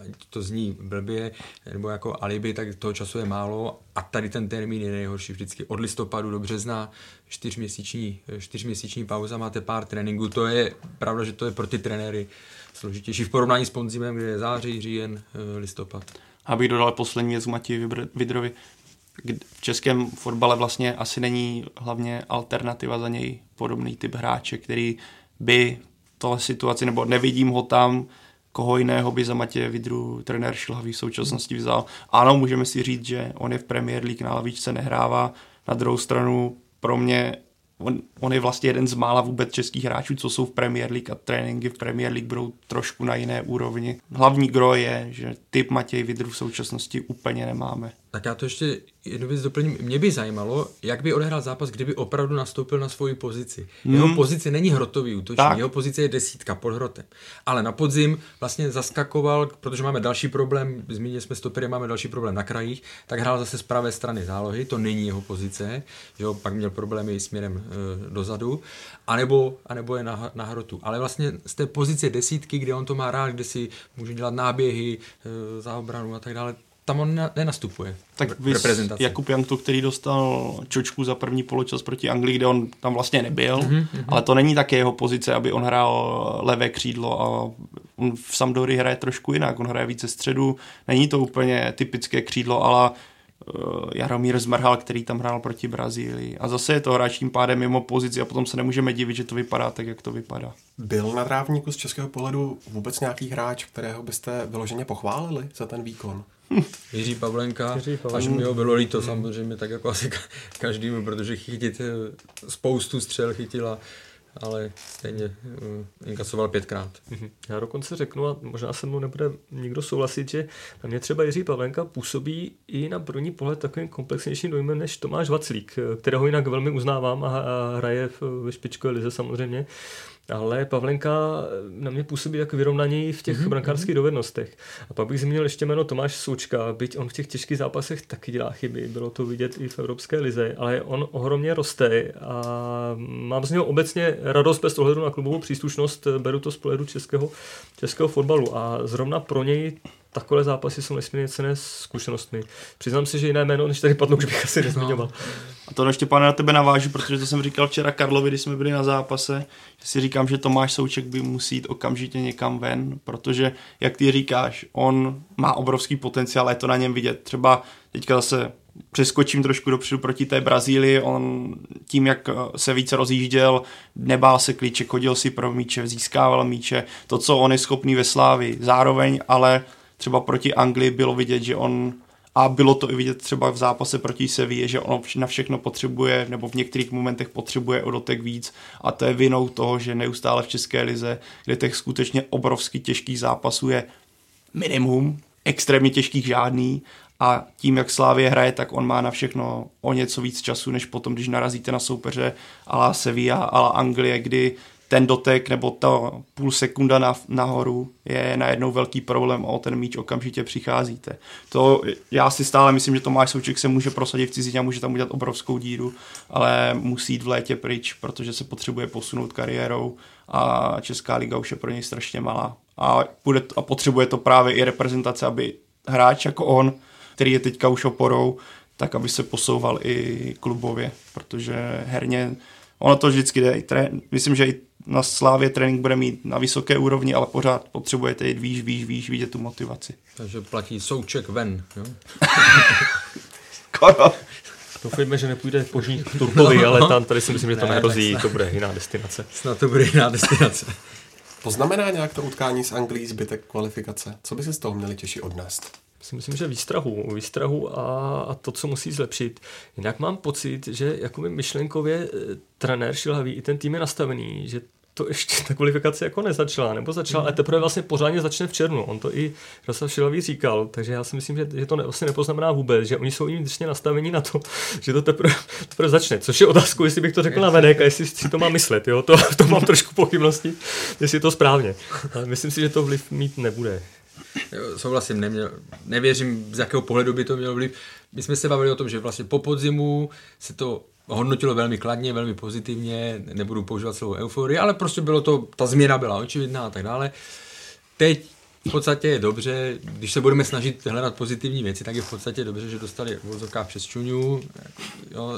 eh, to zní blbě, nebo jako alibi, tak toho času je málo a tady ten termín je nejhorší vždycky od listopadu do března, čtyřměsíční, čtyřměsíční pauza, máte pár tréninků, to je pravda, že to je pro ty trenéry složitější v porovnání s Ponzimem, kde je září, říjen, eh, listopad. Abych dodal poslední věc Matěji Vidrovi. V českém fotbale vlastně asi není hlavně alternativa za něj podobný typ hráče, který by tohle situaci, nebo nevidím ho tam, koho jiného by za Matěje Vidru trenér Šilhavý v současnosti vzal. Ano, můžeme si říct, že on je v Premier League na lavičce, nehrává. Na druhou stranu pro mě on, on je vlastně jeden z mála vůbec českých hráčů, co jsou v Premier League a tréninky v Premier League budou trošku na jiné úrovni. Hlavní gro je, že typ Matěj Vidru v současnosti úplně nemáme. Tak já to ještě jednu věc doplním. Mě by zajímalo, jak by odehrál zápas, kdyby opravdu nastoupil na svoji pozici. Jeho hmm. pozice není hrotový útočník, jeho pozice je desítka pod hrotem. Ale na podzim vlastně zaskakoval, protože máme další problém, zmínili jsme stopery, máme další problém na krajích, tak hrál zase z pravé strany zálohy, to není jeho pozice, jo, pak měl problémy směrem e, dozadu, anebo, anebo je na, na hrotu. Ale vlastně z té pozice desítky, kde on to má rád, kde si může dělat náběhy, e, za obranu a tak dále, tam on nenastupuje. Tak vy Jakub Jankto, který dostal čočku za první poločas proti Anglii, kde on tam vlastně nebyl, mm-hmm. ale to není také jeho pozice, aby on hrál levé křídlo a on v Sampdory hraje trošku jinak, on hraje více středu, není to úplně typické křídlo, ale Jaromír Zmrhal, který tam hrál proti Brazílii. A zase je to hráč tím pádem mimo pozici a potom se nemůžeme divit, že to vypadá tak, jak to vypadá. Byl na trávníku z českého pohledu vůbec nějaký hráč, kterého byste vyloženě pochválili za ten výkon? Jiří Pavlenka, Jiří Pavlenka. až mi ho bylo líto samozřejmě, tak jako asi každému, protože chytit eh, spoustu střel chytila, ale stejně uh, inkasoval pětkrát. Mhm. Já dokonce řeknu, a možná se mnou nebude nikdo souhlasit, že na mě třeba Jiří Pavlenka působí i na první pohled takovým komplexnějším dojmem než Tomáš Vaclík, kterého jinak velmi uznávám a, hraje ve špičkové lize samozřejmě ale Pavlenka na mě působí jako vyrovnaněji v těch mm-hmm. brankářských dovednostech. A pak bych zmínil ještě jméno Tomáš Součka, byť on v těch těžkých zápasech taky dělá chyby, bylo to vidět i v Evropské lize, ale on ohromně roste a mám z něho obecně radost bez ohledu na klubovou příslušnost, beru to z pohledu českého, českého fotbalu a zrovna pro něj takové zápasy jsou nesmírně cené zkušenostmi. Přiznám si, že jiné jméno, než tady padlo, už bych asi nezmiňoval. A to ještě, pane, na tebe navážu, protože to jsem říkal včera Karlovi, když jsme byli na zápase, že si říkám, že Tomáš Souček by musí jít okamžitě někam ven, protože, jak ty říkáš, on má obrovský potenciál, je to na něm vidět. Třeba teďka zase přeskočím trošku dopředu proti té Brazílii, on tím, jak se více rozjížděl, nebál se klíček, chodil si pro míče, získával míče, to, co on je schopný ve Slávi. Zároveň ale třeba proti Anglii bylo vidět, že on a bylo to i vidět třeba v zápase proti Sevilla, že on na všechno potřebuje, nebo v některých momentech potřebuje o dotek víc. A to je vinou toho, že neustále v České lize, kde těch skutečně obrovsky těžkých zápasů je minimum, extrémně těžkých žádný a tím, jak Slávě hraje, tak on má na všechno o něco víc času, než potom, když narazíte na soupeře ala Sevilla, ala Anglie, kdy ten dotek nebo ta půl sekunda na, nahoru je najednou velký problém a o ten míč okamžitě přicházíte. To já si stále myslím, že Tomáš Souček se může prosadit v cizině a může tam udělat obrovskou díru, ale musí jít v létě pryč, protože se potřebuje posunout kariérou a Česká liga už je pro něj strašně malá. A, bude, a potřebuje to právě i reprezentace, aby hráč jako on, který je teďka už oporou, tak aby se posouval i klubově, protože herně ono to vždycky jde. Trén, myslím, že i na Slávě trénink bude mít na vysoké úrovni, ale pořád potřebujete jít výš, výš, výš, vidět tu motivaci. Takže platí souček ven. Jo? Skoro. Doufejme, že nepůjde po k Turkovi, no. ale tam tady si myslím, že to ne, nehrozí, to bude jiná destinace. Snad to bude jiná destinace. Poznamená nějak to utkání s Anglií zbytek kvalifikace? Co by se z toho měli těši odnést? Si myslím, že výstrahu, výstrahu a, a to, co musí zlepšit. Jinak mám pocit, že jakoby myšlenkově eh, trenér Šilhavý i ten tým je nastavený, že to ještě ta kvalifikace jako nezačala, nebo začala, mm. ale teprve vlastně pořádně začne v červnu. On to i Rastav Šilavý říkal, takže já si myslím, že, že to ne, vlastně nepoznamená vůbec, že oni jsou vnitřně nastavení na to, že to teprve, teprve začne. Což je otázku, jestli bych to řekl na venek a jestli si to má myslet. Jo? To, to mám trošku pochybnosti, jestli je to správně. Ale myslím si, že to vliv mít nebude. Souhlasím, neměl, nevěřím, z jakého pohledu by to mělo vliv. My jsme se bavili o tom, že vlastně po podzimu se to hodnotilo velmi kladně, velmi pozitivně, nebudu používat slovo euforie, ale prostě bylo to, ta změna byla očividná a tak dále. Teď v podstatě je dobře, když se budeme snažit hledat pozitivní věci, tak je v podstatě dobře, že dostali vozovka přes čuňu jo,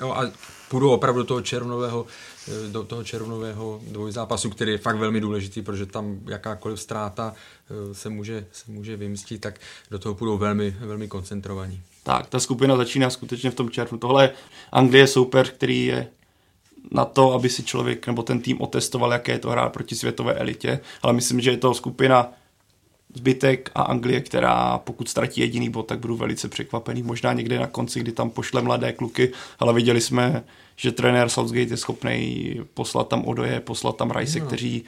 jo, a půjdu opravdu do toho červnového, do toho červnového dvojzápasu, který je fakt velmi důležitý, protože tam jakákoliv ztráta eh, se může, se může vymstit, tak do toho půjdou velmi, velmi koncentrovaní. Tak, ta skupina začíná skutečně v tom červnu. Tohle je Anglie soupeř, který je na to, aby si člověk nebo ten tým otestoval, jaké je to hrát proti světové elitě, ale myslím, že je to skupina zbytek a Anglie, která pokud ztratí jediný bod, tak budu velice překvapený. Možná někde na konci, kdy tam pošle mladé kluky, ale viděli jsme, že trenér Southgate je schopný poslat tam Odoje, poslat tam Rice, no. kteří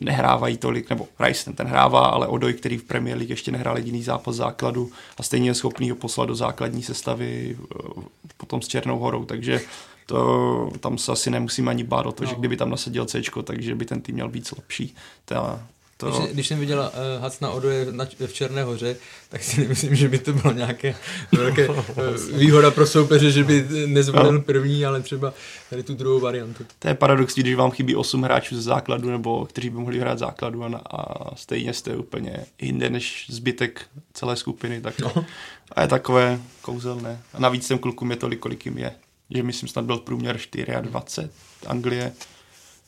nehrávají tolik, nebo Rice ten, ten hrává, ale Odoj, který v Premier League ještě nehrál jediný zápas základu a stejně je schopný ho poslat do základní sestavy eh, potom s Černou horou, takže to, tam se asi nemusím ani bát o to, no. že kdyby tam nasadil C, takže by ten tým měl být lepší. Ta, to... Když, když jsem viděla uh, Hac na Odoje na, v Černé hoře, tak si nemyslím, že by to bylo nějaké velké uh, výhoda pro soupeře, že by nezvolil no. první, ale třeba tady tu druhou variantu. To je paradox, když vám chybí 8 hráčů ze základu, nebo kteří by mohli hrát základu a, a stejně jste úplně jinde než zbytek celé skupiny. Tak no. A je takové kouzelné. A navíc těm klukům je tolik, kolik jim je. Že myslím, snad byl průměr 24 Anglie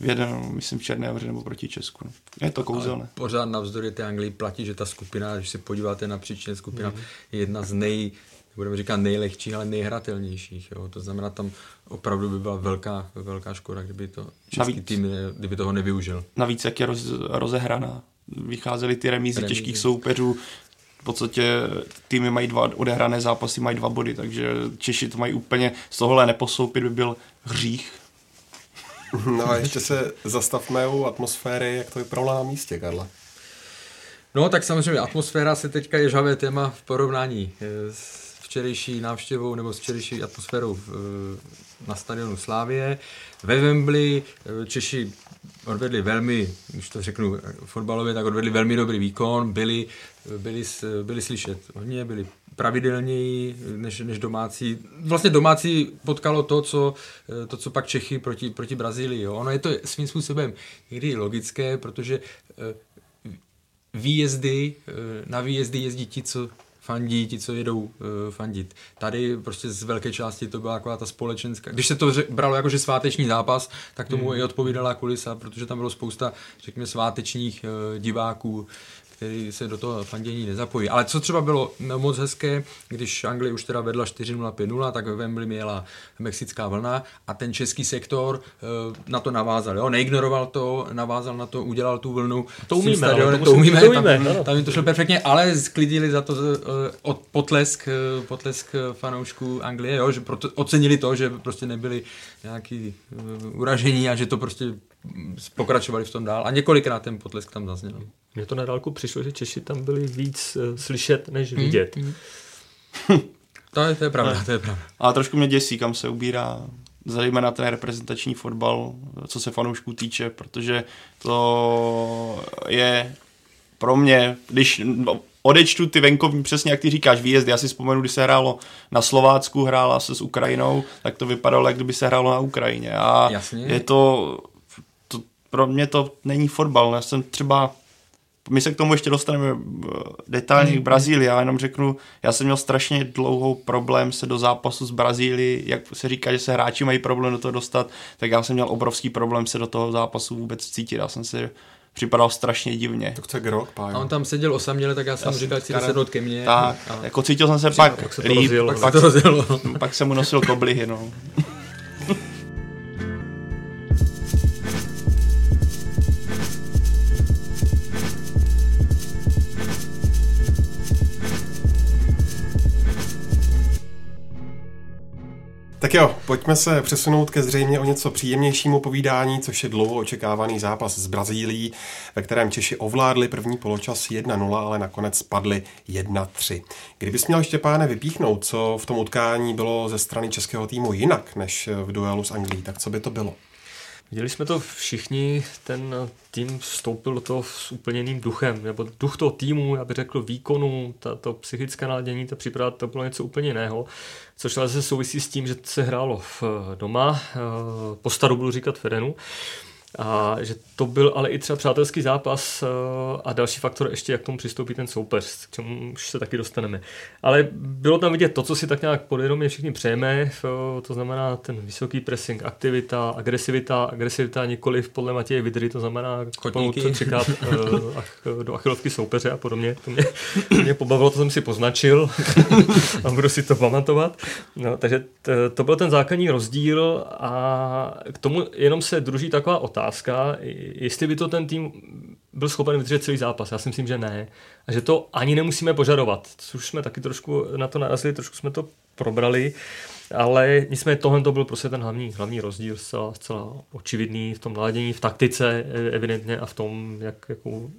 v jeden, myslím, v Černé hoře nebo proti Česku. No. Je to kouzelné. Ale pořád navzdory té Anglii platí, že ta skupina, když se podíváte na příčně, skupina mm. je jedna z nej, budeme říkat nejlehčích, ale nejhratelnějších. Jo. To znamená, tam opravdu by byla velká, velká škoda, kdyby to český navíc, tým, kdyby toho nevyužil. Navíc, jak je roz, rozehraná. Vycházely ty remízy, remízy těžkých soupeřů, v podstatě týmy mají dva odehrané zápasy, mají dva body, takže Češi to mají úplně, z tohohle neposoupit by byl hřích No a ještě se zastavme u atmosféry, jak to vypadalo na místě, Karla. No tak samozřejmě atmosféra se teďka je žavé téma v porovnání eh, s včerejší návštěvou nebo s včerejší atmosférou na stadionu Slávě. Ve Wembley eh, Češi odvedli velmi, když to řeknu fotbalově, tak odvedli velmi dobrý výkon, byli, byli, byli slyšet hodně, byli pravidelněji než, než domácí. Vlastně domácí potkalo to, co, to, co pak Čechy proti, proti Brazílii. Jo. Ono je to svým způsobem někdy logické, protože eh, výjezdy, eh, na výjezdy jezdí ti, co fandí, ti, co jedou uh, fandit. Tady prostě z velké části to byla taková ta společenská. Když se to bralo jako, že sváteční zápas, tak tomu mm. i odpovídala kulisa, protože tam bylo spousta, řekněme, svátečních uh, diváků, který se do toho fandění nezapojí. Ale co třeba bylo moc hezké, když Anglie už teda vedla 4-0, 5-0, tak ve Wembley měla mexická vlna a ten český sektor uh, na to navázal. Jo? Neignoroval to, navázal na to, udělal tu vlnu. To umíme, stadionem, to, umíme, to umíme, tam, tam jim to šlo perfektně, ale sklidili za to uh, od potlesk, uh, potlesk fanoušků Anglie, jo? že proto, ocenili to, že prostě nebyli nějaký uražení a že to prostě pokračovali v tom dál a několikrát ten potlesk tam zazněl. Mně to na dálku přišlo, že Češi tam byli víc uh, slyšet, než hmm. vidět. Hmm. to, je, to je pravda, to je pravda. Ale trošku mě děsí, kam se ubírá zejména ten reprezentační fotbal, co se fanoušků týče, protože to je pro mě, když odečtu ty venkovní, přesně jak ty říkáš, výjezdy. Já si vzpomenu, když se hrálo na Slovácku, hrála se s Ukrajinou, tak to vypadalo, jak kdyby se hrálo na Ukrajině. A Jasně. je to, to, pro mě to není fotbal. Já jsem třeba my se k tomu ještě dostaneme eh, detailně k Brazílii, já jenom řeknu, já jsem měl strašně dlouhou problém se do zápasu s Brazílií, jak se říká, že se hráči mají problém do toho dostat, tak já jsem měl obrovský problém se do toho zápasu vůbec cítit, já jsem si připadal strašně divně. To chce grok, A pájo. on tam seděl osaměle, tak já jsem mu říkal, chci sednout ke mně. Tak, a jako cítil jsem se pak se to líp, rozjelo. pak, pak se rozjelo. pak jsem mu nosil koblihy, no. Tak jo, pojďme se přesunout ke zřejmě o něco příjemnějšímu povídání, což je dlouho očekávaný zápas s Brazílií, ve kterém Češi ovládli první poločas 1-0, ale nakonec spadli 1-3. Kdybys měl Štěpáne vypíchnout, co v tom utkání bylo ze strany českého týmu jinak než v duelu s Anglií, tak co by to bylo? Viděli jsme to všichni, ten tým vstoupil do toho s úplně jiným duchem, nebo duch toho týmu, já bych řekl výkonu, to psychické naladění, ta příprava, to bylo něco úplně jiného, což ale se souvisí s tím, že se hrálo v doma, eh, po staru budu říkat Ferenu, a že to byl ale i třeba přátelský zápas eh, a další faktor ještě, jak k tomu přistoupí ten soupeř, k čemu už se taky dostaneme. Ale bylo tam vidět to, co si tak nějak podvědomě všichni přejeme, eh, to znamená ten vysoký pressing, aktivita, agresivita, agresivita nikoli podle Matěje Vidry, to znamená to čekat eh, do achilovky soupeře a podobně. To mě, mě pobavilo, to jsem si poznačil a budu si to pamatovat. No, takže to byl ten základní rozdíl a k tomu jenom se druží taková otázka, jestli by to ten tým byl schopen vydržet celý zápas. Já si myslím, že ne. A že to ani nemusíme požadovat. Což jsme taky trošku na to narazili, trošku jsme to probrali. Ale nicméně tohle to byl prostě ten hlavní, hlavní rozdíl, zcela, zcela očividný v tom naladění, v taktice e- evidentně a v tom, jak, jakou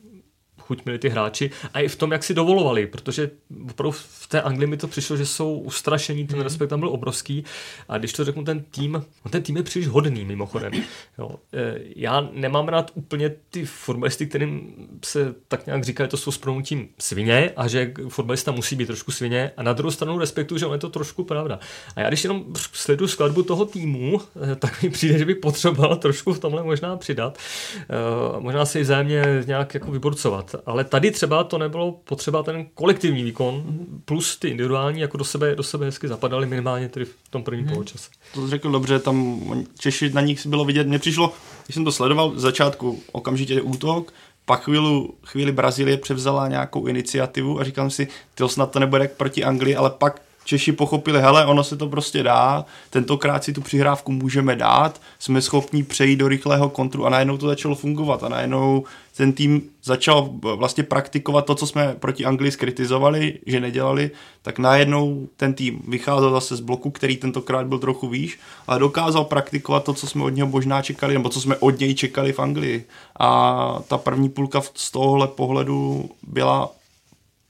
chuť měli ty hráči a i v tom, jak si dovolovali, protože opravdu v té Anglii mi to přišlo, že jsou ustrašení, ten respekt tam byl obrovský a když to řeknu, ten tým, no ten tým je příliš hodný mimochodem. Jo. E, Já nemám rád úplně ty fotbalisty, kterým se tak nějak říká, že to jsou s promutím svině a že fotbalista musí být trošku svině a na druhou stranu respektu, že on je to trošku pravda. A já když jenom sleduju skladbu toho týmu, eh, tak mi přijde, že by potřeboval trošku v tomhle možná přidat. Eh, Možná si vzájemně nějak jako vyborcovat. Ale tady třeba to nebylo potřeba ten kolektivní výkon plus ty individuální jako do sebe, do sebe hezky zapadaly minimálně tedy v tom prvním hmm. poločase. To jsi řekl dobře, tam Češi na nich bylo vidět, mně přišlo, když jsem to sledoval, z začátku okamžitě útok, pak chvíli, chvíli Brazílie převzala nějakou iniciativu a říkal jsem si, ty snad to nebude jak proti Anglii, ale pak Češi pochopili, hele, ono se to prostě dá, tentokrát si tu přihrávku můžeme dát, jsme schopni přejít do rychlého kontru a najednou to začalo fungovat a najednou ten tým začal vlastně praktikovat to, co jsme proti Anglii skritizovali, že nedělali, tak najednou ten tým vycházel zase z bloku, který tentokrát byl trochu výš, ale dokázal praktikovat to, co jsme od něho možná čekali, nebo co jsme od něj čekali v Anglii. A ta první půlka z tohohle pohledu byla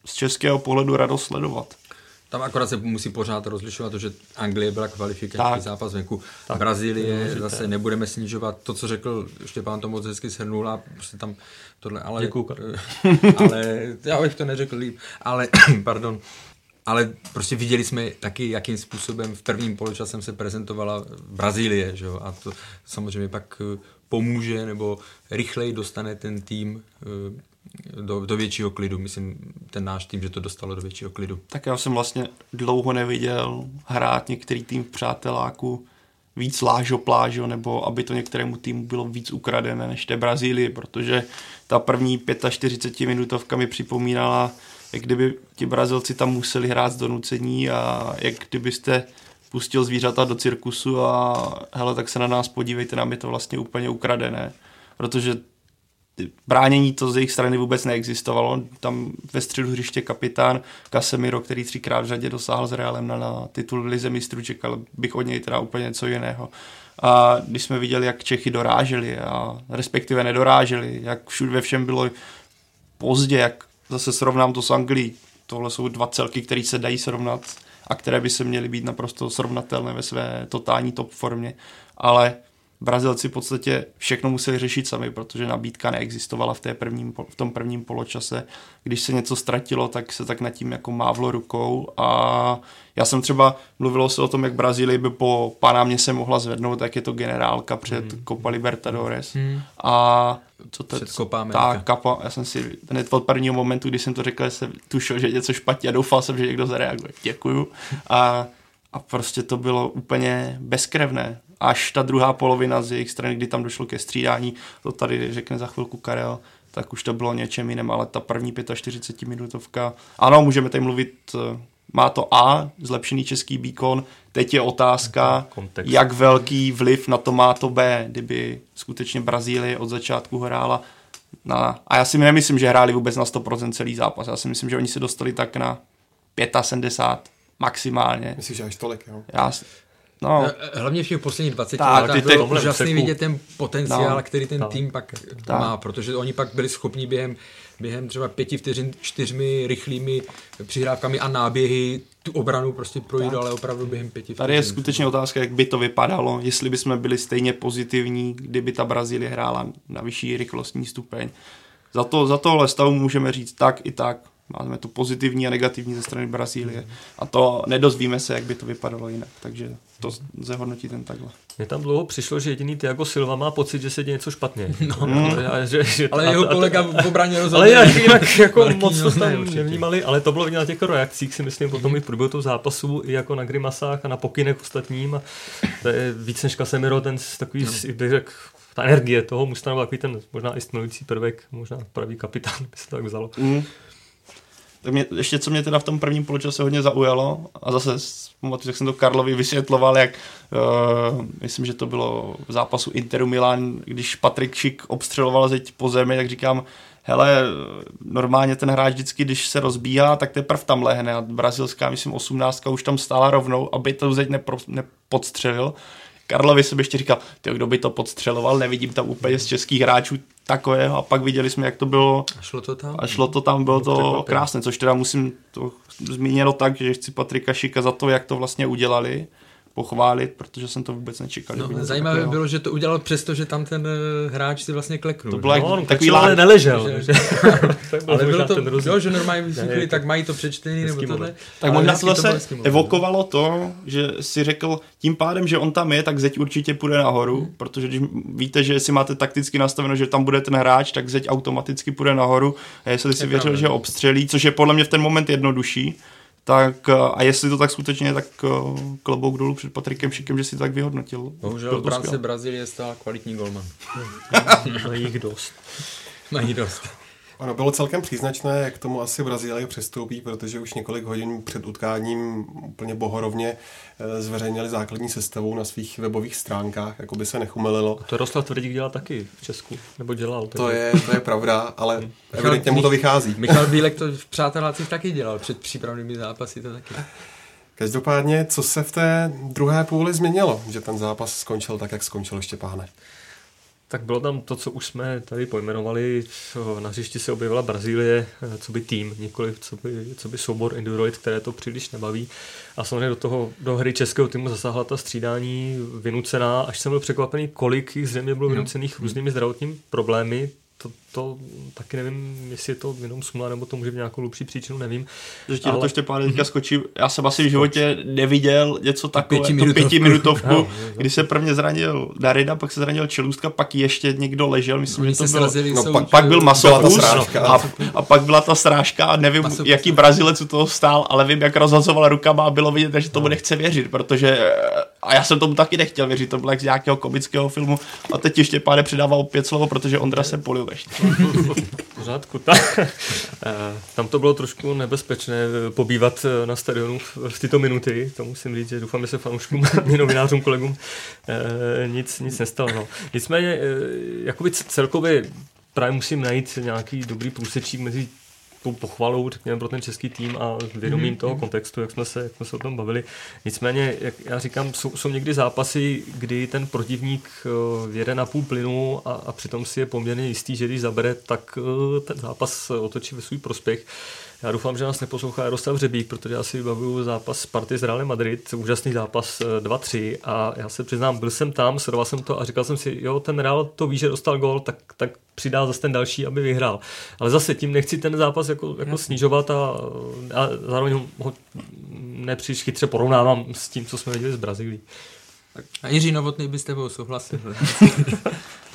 z českého pohledu radost sledovat. Tam akorát se musí pořád rozlišovat to, že Anglie byla kvalifikační zápas venku. Tak, Brazílie zase nebudeme snižovat. To, co řekl Štěpán, to moc hezky shrnul a prostě tam tohle, ale... Děkuju. ale já bych to neřekl líp, ale, pardon, ale prostě viděli jsme taky, jakým způsobem v prvním poločasem se prezentovala Brazílie, že jo? a to samozřejmě pak eh, pomůže nebo rychleji dostane ten tým eh, do, do většího klidu. Myslím, ten náš tým, že to dostalo do většího klidu. Tak já jsem vlastně dlouho neviděl hrát některý tým v přáteláku víc lážo plážo, nebo aby to některému týmu bylo víc ukradené než té Brazílii, protože ta první 45 minutovka mi připomínala, jak kdyby ti Brazilci tam museli hrát z donucení a jak kdybyste pustil zvířata do cirkusu a hele, tak se na nás podívejte, nám je to vlastně úplně ukradené, protože bránění to z jejich strany vůbec neexistovalo. Tam ve středu hřiště kapitán Casemiro, který třikrát v řadě dosáhl s Realem na, na titul Lize mistrů, čekal bych od něj teda úplně něco jiného. A když jsme viděli, jak Čechy doráželi a respektive nedoráželi, jak všude ve všem bylo pozdě, jak zase srovnám to s Anglií, tohle jsou dva celky, které se dají srovnat a které by se měly být naprosto srovnatelné ve své totální top formě. Ale Brazilci v podstatě všechno museli řešit sami, protože nabídka neexistovala v, té prvním, v tom prvním poločase. Když se něco ztratilo, tak se tak nad tím jako mávlo rukou a já jsem třeba, mluvilo se o tom, jak Brazílie by po Panámě se mohla zvednout, tak je to generálka před hmm. Copa Libertadores hmm. a co to, před Copa Ta kapa, já jsem si hned od prvního momentu, když jsem to řekl, jsem tušil, že je něco špatně a doufal jsem, že někdo zareaguje. Děkuju. A, a prostě to bylo úplně bezkrevné až ta druhá polovina z jejich strany, kdy tam došlo ke střídání, to tady řekne za chvilku Karel, tak už to bylo něčem jiném, ale ta první 45 minutovka, ano, můžeme tady mluvit, eh, má to A, zlepšený český bíkon, teď je otázka, Kontext. jak velký vliv na to má to B, kdyby skutečně Brazílie od začátku hrála na, a já si nemyslím, že hráli vůbec na 100% celý zápas, já si myslím, že oni se dostali tak na 75 maximálně. Myslíš, že až tolik, jo? Já, No. no. Hlavně v těch posledních 20 tak, letech bylo úžasný vidět ten potenciál, no. který ten no. tým pak tak. má, protože oni pak byli schopni během, během třeba pěti vteřin čtyřmi rychlými přihrávkami a náběhy tu obranu prostě projít, ale opravdu během pěti vteřin. Tady je skutečně otázka, jak by to vypadalo, jestli bychom byli stejně pozitivní, kdyby ta Brazílie hrála na vyšší rychlostní stupeň. Za, to, za tohle stavu můžeme říct tak i tak Máme tu pozitivní a negativní ze strany Brazílie. A to nedozvíme se, jak by to vypadalo jinak. Takže to lze hodnotit ten takhle. Mně tam dlouho přišlo, že jediný Tiago Silva má pocit, že se děje něco špatně. No, no. Ale, že, že, ale a, jeho kolega v obraně rozhodl. Ale jinak, jinak jako moc to tam nevnímali, ale to bylo vidět na těch reakcích, si myslím, potom i v průběhu toho zápasu, i jako na grimasách a na pokynech ostatním. A to je víc než Casemiro, ten takový, no. bych řekl, ta energie toho musí byl takový ten možná i prvek, možná pravý kapitán by se to tak vzalo. Mm. Tak mě, ještě co mě teda v tom prvním poločase hodně zaujalo, a zase pamatuju, jak jsem to Karlovi vysvětloval, jak uh, myslím, že to bylo v zápasu Interu Milan, když Patrik Šik obstřeloval zeď po zemi, tak říkám, hele, normálně ten hráč vždycky, když se rozbíhá, tak teprve tam lehne a brazilská, myslím, 18 už tam stála rovnou, aby to zeď nepro, nepodstřelil. Karlovi jsem ještě říkal, ty, kdo by to podstřeloval, nevidím tam úplně z českých hráčů takového a pak viděli jsme, jak to bylo. A šlo to tam? A šlo to tam, bylo to krásné, což teda musím to zmíněno tak, že chci Patrika Šika za to, jak to vlastně udělali pochválit, protože jsem to vůbec nečekal. No, zajímavé takového. bylo, že to udělal přesto, že tam ten uh, hráč si vlastně kleknul. To bylo no, jak, takový ale neležel. Že, ale bylo to, jo, že normálně vysvětlili, tak mají to přečtený nebo tohle. Tak možná to zase evokovalo to, že si řekl, tím pádem, že on tam je, tak zeď určitě půjde nahoru, hmm. protože když víte, že si máte takticky nastaveno, že tam bude ten hráč, tak zeď automaticky půjde nahoru a jestli si věřil, že obstřelí, což je podle mě v ten moment jednodušší, tak a jestli to tak skutečně, tak eh, klobouk dolů před Patrikem Šikem, že si to tak vyhodnotil. Bohužel bránce Brazílie stál kvalitní golman. Mají jich dost. Mají dost. Ono bylo celkem příznačné, jak tomu asi Brazílie přistoupí, protože už několik hodin před utkáním úplně bohorovně eh, zveřejnili základní sestavu na svých webových stránkách, jako by se nechumelilo. To Roslav Tvrdík dělal taky v Česku, nebo dělal. Takže... To, je, to je pravda, ale evidentně mu to vychází. Michal Bílek to v Přátelácích taky dělal, před přípravnými zápasy to taky. Každopádně, co se v té druhé půli změnilo, že ten zápas skončil tak, jak skončil Štěpáne? Tak bylo tam to, co už jsme tady pojmenovali. Na hřišti se objevila Brazílie, eh, co by tým, nikoli co by, co by soubor Enduroid, které to příliš nebaví. A samozřejmě do toho do hry českého týmu zasáhla ta střídání vynucená, až jsem byl překvapený, kolik jich zřejmě bylo vynucených různými zdravotními problémy to, to taky nevím, jestli je to jenom smula, nebo to může být nějakou hlubší příčinu, nevím. Že ti ale... to Štěpán teďka skočí, já jsem asi v životě neviděl něco takové, pětiminutovku, pětiminutovku no, kdy se prvně zranil Darida, pak se zranil Čelůstka, pak ještě někdo ležel, myslím, Oni že to bylo, no, pak, pak byl Masopus a, a, pak byla ta srážka a nevím, Masopus. jaký Brazilec u toho stál, ale vím, jak rozhazoval rukama a bylo vidět, že tomu no. nechce věřit, protože a já jsem tomu taky nechtěl věřit, to bylo jak z nějakého komického filmu. A teď ještě páne přidával opět slovo, protože Ondra se polil ještě. Pořádku. Ta, eh, tam to bylo trošku nebezpečné eh, pobývat eh, na stadionu v tyto minuty, to musím říct, že doufám, že se fanouškům novinářům, kolegům nic, nic nestalo. No. Nicméně, jakoby celkově právě musím najít nějaký dobrý průsečík mezi tou pochvalou, řekněme, pro ten český tým a vědomím mm-hmm. toho kontextu, jak jsme, se, jak jsme se o tom bavili. Nicméně, jak já říkám, jsou, jsou někdy zápasy, kdy ten protivník jede na půl plynu a, a přitom si je poměrně jistý, že když zabere, tak ten zápas otočí ve svůj prospěch. Já doufám, že nás neposlouchá Jaroslav Řebík, protože já si vybavuju zápas Sparty s Realem Madrid, úžasný zápas 2-3 a já se přiznám, byl jsem tam, sledoval jsem to a říkal jsem si, jo, ten Real to ví, že dostal gol, tak, tak přidá zase ten další, aby vyhrál. Ale zase tím nechci ten zápas jako, jako snižovat a, a zároveň ho nepříliš chytře porovnávám s tím, co jsme viděli z Brazílii. A Jiří Novotný by s tebou souhlasil.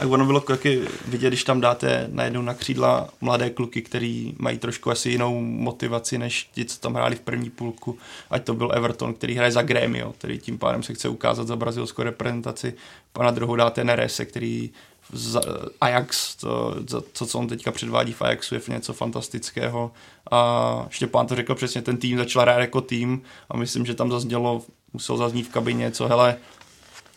tak ono bylo taky vidět, když tam dáte najednou na křídla mladé kluky, který mají trošku asi jinou motivaci, než ti, co tam hráli v první půlku. Ať to byl Everton, který hraje za Grêmio, který tím pádem se chce ukázat za brazilskou reprezentaci. A na druhou dáte Nerese, který Ajax, to, to, co on teďka předvádí v Ajaxu, je něco fantastického. A Štěpán to řekl přesně, ten tým začal hrát jako tým a myslím, že tam zaznělo, musel zaznít v kabině, co hele,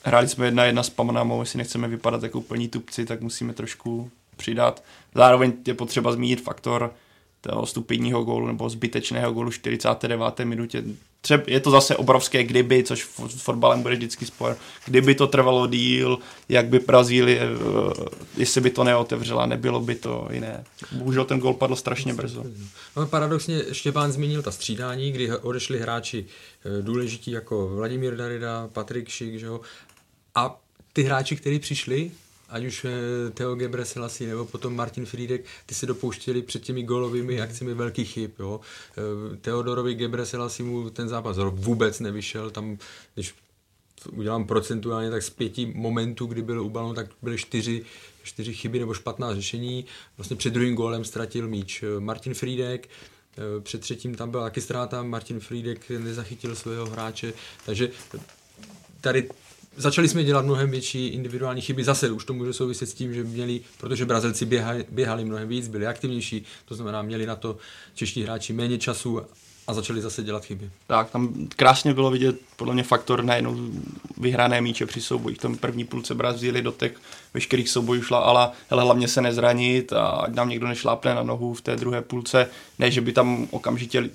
hráli jsme jedna jedna s Panamou, jestli nechceme vypadat jako úplní tupci, tak musíme trošku přidat. Zároveň je potřeba zmínit faktor toho stupidního gólu nebo zbytečného gólu 49. minutě. Třeba je to zase obrovské kdyby, což s fotbalem bude vždycky spor. Kdyby to trvalo díl, jak by Brazílie, eh, jestli by to neotevřela, nebylo by to jiné. Bohužel ten gol padl strašně brzo. No, paradoxně Štěpán zmínil ta střídání, kdy odešli hráči eh, důležití jako Vladimír Darida, Patrik Šik, že jo? A ty hráči, kteří přišli, ať už eh, Theo Gebreselassie nebo potom Martin Friedek, ty se dopouštěli před těmi golovými akcemi velkých chyb. Jo. Eh, Teodorovi Gebreselassie mu ten zápas vůbec nevyšel, tam když udělám procentuálně, tak z pěti momentů, kdy byl u balonu, tak byly čtyři, čtyři chyby nebo špatná řešení. Vlastně před druhým gólem ztratil míč eh, Martin Friedek, před třetím tam byla taky ztráta, Martin Friedek nezachytil svého hráče, takže tady začali jsme dělat mnohem větší individuální chyby. Zase už to může souviset s tím, že měli, protože Brazilci běhali, běhali mnohem víc, byli aktivnější, to znamená, měli na to čeští hráči méně času a začali zase dělat chyby. Tak, tam krásně bylo vidět podle mě faktor najednou vyhrané míče při soubojích. V tom první půlce Brazílie do těch veškerých soubojů šla ale hele, hlavně se nezranit a ať nám někdo nešlápne na nohu v té druhé půlce. Ne, že by tam okamžitě uh,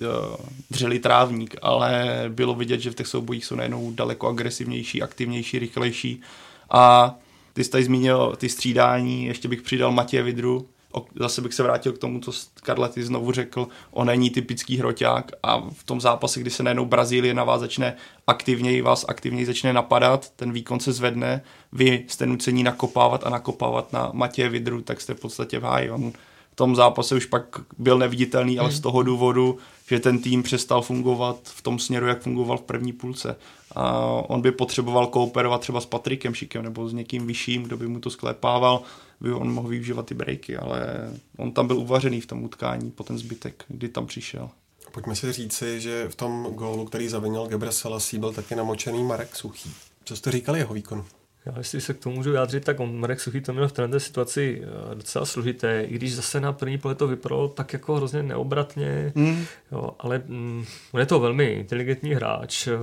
dřeli trávník, ale bylo vidět, že v těch soubojích jsou najednou daleko agresivnější, aktivnější, rychlejší. A ty jsi tady zmínil ty střídání, ještě bych přidal Matěje Vidru, zase bych se vrátil k tomu, co Scarletti znovu řekl, on není typický hroťák a v tom zápase, kdy se najednou Brazílie na vás začne aktivněji, vás aktivněji začne napadat, ten výkon se zvedne, vy jste nucení nakopávat a nakopávat na Matěje Vidru, tak jste v podstatě v háji. On v tom zápase už pak byl neviditelný, ale z hmm. toho důvodu, že ten tým přestal fungovat v tom směru, jak fungoval v první půlce. A on by potřeboval kooperovat třeba s Patrikem Šikem nebo s někým vyšším, kdo by mu to sklepával, by on mohl využívat ty breaky, ale on tam byl uvařený v tom utkání po ten zbytek, kdy tam přišel. Pojďme si říci, že v tom gólu, který zavinil Gebre Selassie, byl taky namočený Marek Suchý. Co jste říkali jeho výkonu? Já jestli se k tomu můžu vyjádřit, tak on, Marek Suchý to měl v této situaci eh, docela složité, i když zase na první pohled to vypadalo tak jako hrozně neobratně, mm. jo, ale mm, on je to velmi inteligentní hráč, jo,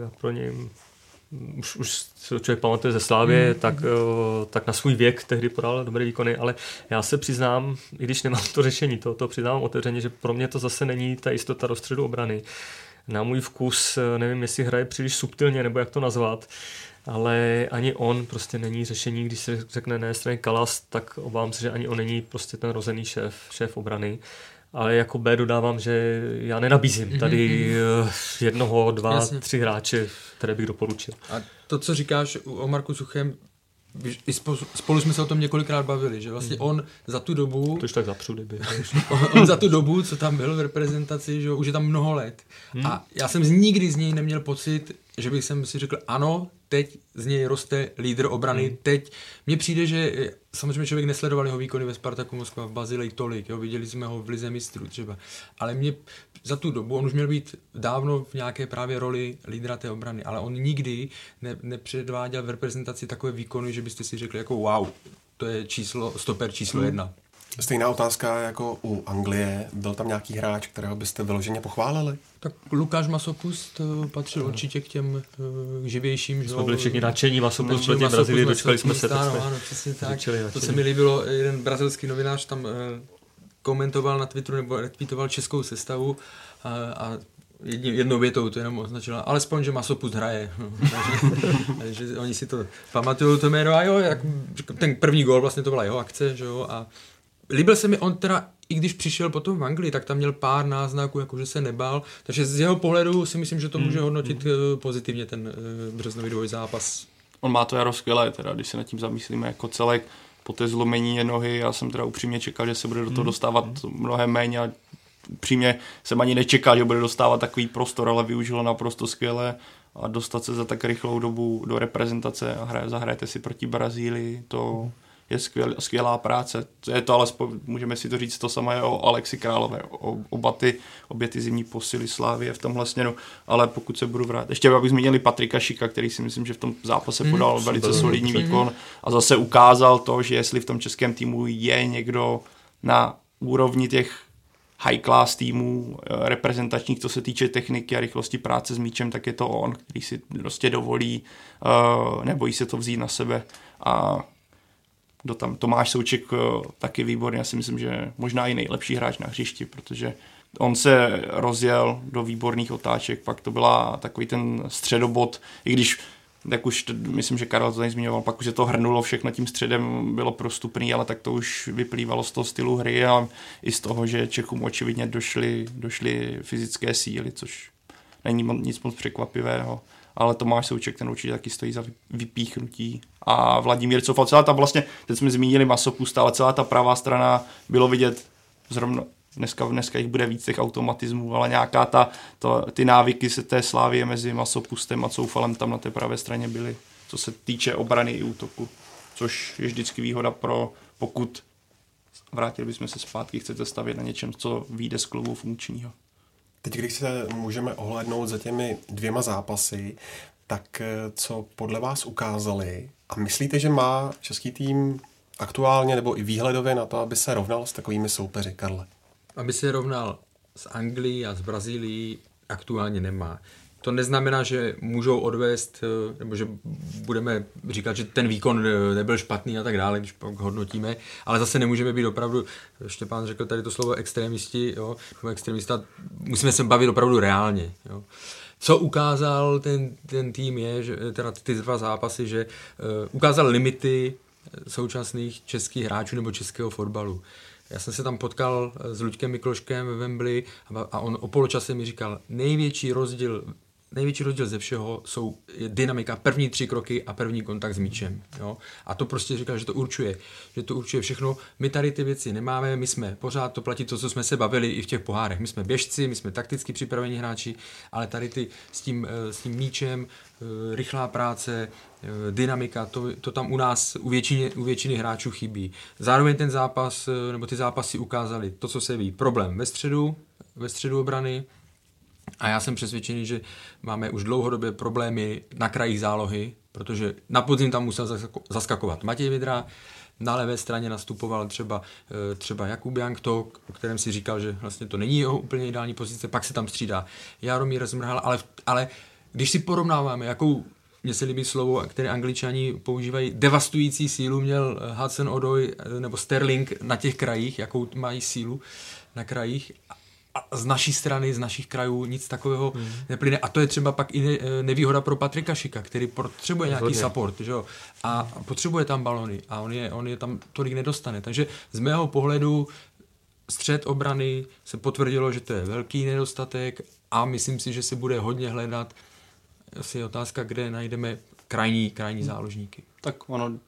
já pro něj už, už se člověk pamatuje ze Slávě, mm. tak, eh, tak na svůj věk tehdy podal dobré výkony, ale já se přiznám, i když nemám to řešení, to, to přiznám otevřeně, že pro mě to zase není ta jistota do středu obrany. Na můj vkus eh, nevím, jestli hraje příliš subtilně, nebo jak to nazvat, ale ani on prostě není řešení, když se řekne ne straně Kalas, tak obávám se, že ani on není prostě ten rozený šéf, šéf obrany ale jako B dodávám, že já nenabízím mhm, tady mhm. Eh, jednoho, dva, Jasně. tři hráče, které bych doporučil. A to, co říkáš o Marku Suchem, i spolu jsme se o tom několikrát bavili, že vlastně on za tu dobu... To tak zapřu, kdyby. on, on za tu dobu, co tam byl v reprezentaci, že už je tam mnoho let. Hmm. A já jsem z nikdy z něj neměl pocit, že bych jsem si řekl, ano, teď z něj roste lídr obrany, hmm. teď mně přijde, že samozřejmě člověk nesledoval jeho výkony ve Spartaku Moskva, v Bazilej tolik, jo, viděli jsme ho v Lize mistrů třeba, ale mě za tu dobu, on už měl být dávno v nějaké právě roli lídra té obrany, ale on nikdy ne, nepředváděl v reprezentaci takové výkony, že byste si řekli jako wow, to je číslo, stoper číslo hmm. jedna. Stejná otázka jako u Anglie. Byl tam nějaký hráč, kterého byste vyloženě pochválili? Tak Lukáš Masopust patřil no. určitě k těm uh, živějším. Jsme byli všichni nadšení, Masopust proti Brazílii, dočkali jsme se. Ano, ano, přesně tak. To se mi líbilo, jeden brazilský novinář tam uh, komentoval na Twitteru nebo retweetoval českou sestavu a, a jedním, jednou větou to jenom označila, alespoň, že Masopust hraje. No, takže, takže, oni si to pamatují to jméno a jo, jak, ten první gol vlastně to byla jeho akce, že jo, a líbil se mi on teda, i když přišel potom v Anglii, tak tam měl pár náznaků, jako že se nebál, takže z jeho pohledu si myslím, že to může hodnotit mm. pozitivně ten uh, březnový dvojzápas. On má to jaro skvělé, teda, když se nad tím zamyslíme jako celek, po té zlomení nohy, já jsem teda upřímně čekal, že se bude do toho dostávat mnohem méně a upřímně jsem ani nečekal, že bude dostávat takový prostor, ale využilo naprosto skvěle. A dostat se za tak rychlou dobu do reprezentace a hraje, zahrajete si proti Brazílii, to je skvěl, skvělá práce. Je to ale, můžeme si to říct, to samé o Alexi Králové, o, oba ty, obě ty zimní posily Slávy v tomhle směru, ale pokud se budu vrátit, ještě abych zmínili Patrika Šika, který si myslím, že v tom zápase mhm. podal mm, velice solidní výkon a zase ukázal to, že jestli v tom českém týmu je někdo na úrovni těch high class týmů eh, reprezentačních, co se týče techniky a rychlosti práce s míčem, tak je to on, který si prostě dovolí, uh, nebojí se to vzít na sebe a do tam Tomáš Souček uh, taky výborný, já si myslím, že možná i nejlepší hráč na hřišti, protože on se rozjel do výborných otáček, pak to byla takový ten středobod, i když tak už, myslím, že Karel to tady zmiňoval, pak už se to hrnulo všechno tím středem, bylo prostupný, ale tak to už vyplývalo z toho stylu hry a i z toho, že Čechům očividně došly, došly fyzické síly, což není nic moc překvapivého ale Tomáš Souček ten určitě taky stojí za vypíchnutí. A Vladimír Cofal, celá ta vlastně, teď jsme zmínili Masopust, ale celá ta pravá strana bylo vidět zrovna dneska, dneska jich bude víc těch automatismů, ale nějaká ta, to, ty návyky se té slávě mezi Masopustem a Coufalem tam na té pravé straně byly, co se týče obrany i útoku, což je vždycky výhoda pro, pokud vrátili bychom se zpátky, chcete stavět na něčem, co vyjde z klubu funkčního. Teď, když se můžeme ohlednout za těmi dvěma zápasy, tak eh, co podle vás ukázali a myslíte, že má český tým aktuálně nebo i výhledově na to, aby se rovnal s takovými soupeři, Karle? Aby se rovnal s Anglií a s Brazílií, aktuálně nemá. To neznamená, že můžou odvést, eh, nebo že budeme říkat, že ten výkon eh, nebyl špatný a tak dále, když pak hodnotíme, ale zase nemůžeme být opravdu, Štěpán řekl tady to slovo extrémisti, jo, extrémista, musíme se bavit opravdu reálně. Jo. Co ukázal ten, ten tým je, že teda ty dva zápasy, že uh, ukázal limity současných českých hráčů nebo českého fotbalu. Já jsem se tam potkal s Luďkem Mikloškem ve Wembley a on o poločase mi říkal, největší rozdíl největší rozdíl ze všeho jsou dynamika, první tři kroky a první kontakt s míčem. Jo? A to prostě říkal, že to určuje, že to určuje všechno. My tady ty věci nemáme, my jsme pořád, to platí to, co jsme se bavili i v těch pohárech. My jsme běžci, my jsme takticky připravení hráči, ale tady ty s tím, eh, s tím míčem, eh, rychlá práce, eh, dynamika, to, to tam u nás, u většiny, u většiny hráčů chybí. Zároveň ten zápas, nebo ty zápasy ukázali to, co se ví. Problém ve středu, ve středu obrany, a já jsem přesvědčený, že máme už dlouhodobě problémy na krajích zálohy, protože na podzim tam musel zaskakovat Matěj Vidra, na levé straně nastupoval třeba, eh, třeba Jakub Jankto, o kterém si říkal, že vlastně to není jeho úplně ideální pozice, pak se tam střídá Jaromír Zmrhal, ale, ale když si porovnáváme, jakou mně se líbí slovo, které angličani používají, devastující sílu měl Hudson Odoi eh, nebo Sterling na těch krajích, jakou mají sílu na krajích z naší strany, z našich krajů nic takového hmm. neplyne. A to je třeba pak i ne, nevýhoda pro Patrika Šika, který potřebuje nějaký Hodně. support že jo? a potřebuje tam balony a on je, on je tam tolik nedostane. Takže z mého pohledu střed obrany se potvrdilo, že to je velký nedostatek a myslím si, že se bude hodně hledat. Asi je otázka, kde najdeme krajní, krajní záložníky. Tak ono